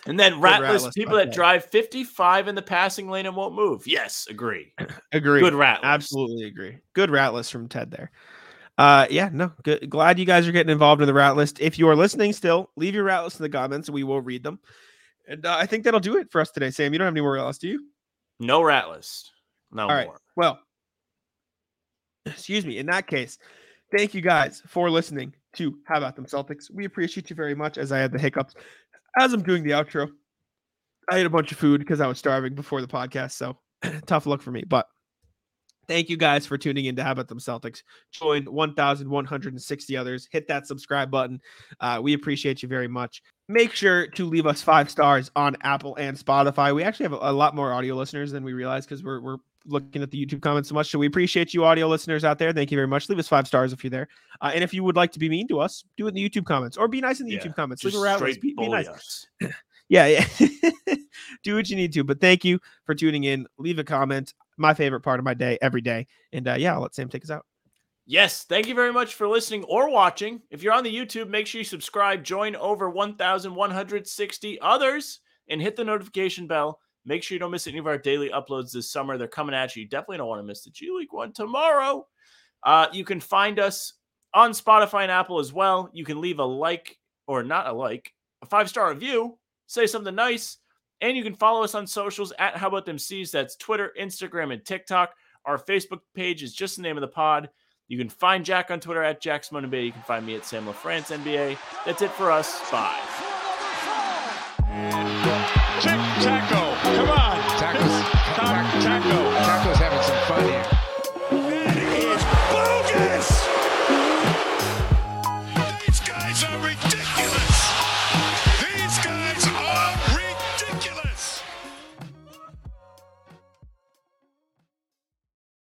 And then rat ratless people that that. drive 55 in the passing lane and won't move. Yes, agree. agree. Good rat list. Absolutely agree. Good rat list from Ted there. Uh, yeah, no, good. Glad you guys are getting involved in the rat list. If you are listening still, leave your rat list in the comments. We will read them. And uh, I think that'll do it for us today. Sam, you don't have any more else, do you? No rat list. No All right. more. Well, excuse me. In that case, thank you guys for listening to How About Them Celtics. We appreciate you very much as I had the hiccups as I'm doing the outro. I ate a bunch of food because I was starving before the podcast. So tough luck for me. But thank you guys for tuning in to How About Them Celtics. Join 1,160 others. Hit that subscribe button. Uh, we appreciate you very much. Make sure to leave us five stars on Apple and Spotify. We actually have a, a lot more audio listeners than we realize because we're, we're looking at the YouTube comments so much. So we appreciate you, audio listeners out there. Thank you very much. Leave us five stars if you're there. Uh, and if you would like to be mean to us, do it in the YouTube comments or be nice in the Yeah, YouTube comments. Leave a Be, be nice. Yeah, yeah. do what you need to. But thank you for tuning in. Leave a comment. My favorite part of my day every day. And uh, yeah, I'll let Sam take us out. Yes, thank you very much for listening or watching. If you're on the YouTube, make sure you subscribe, join over 1,160 others, and hit the notification bell. Make sure you don't miss any of our daily uploads this summer. They're coming at you. You definitely don't want to miss the G League one tomorrow. Uh, you can find us on Spotify and Apple as well. You can leave a like or not a like, a five star review, say something nice. And you can follow us on socials at How About Them Cs. That's Twitter, Instagram, and TikTok. Our Facebook page is just the name of the pod. You can find Jack on Twitter at Jack Bay. You can find me at Sam LaFrance NBA. That's it for us. Bye.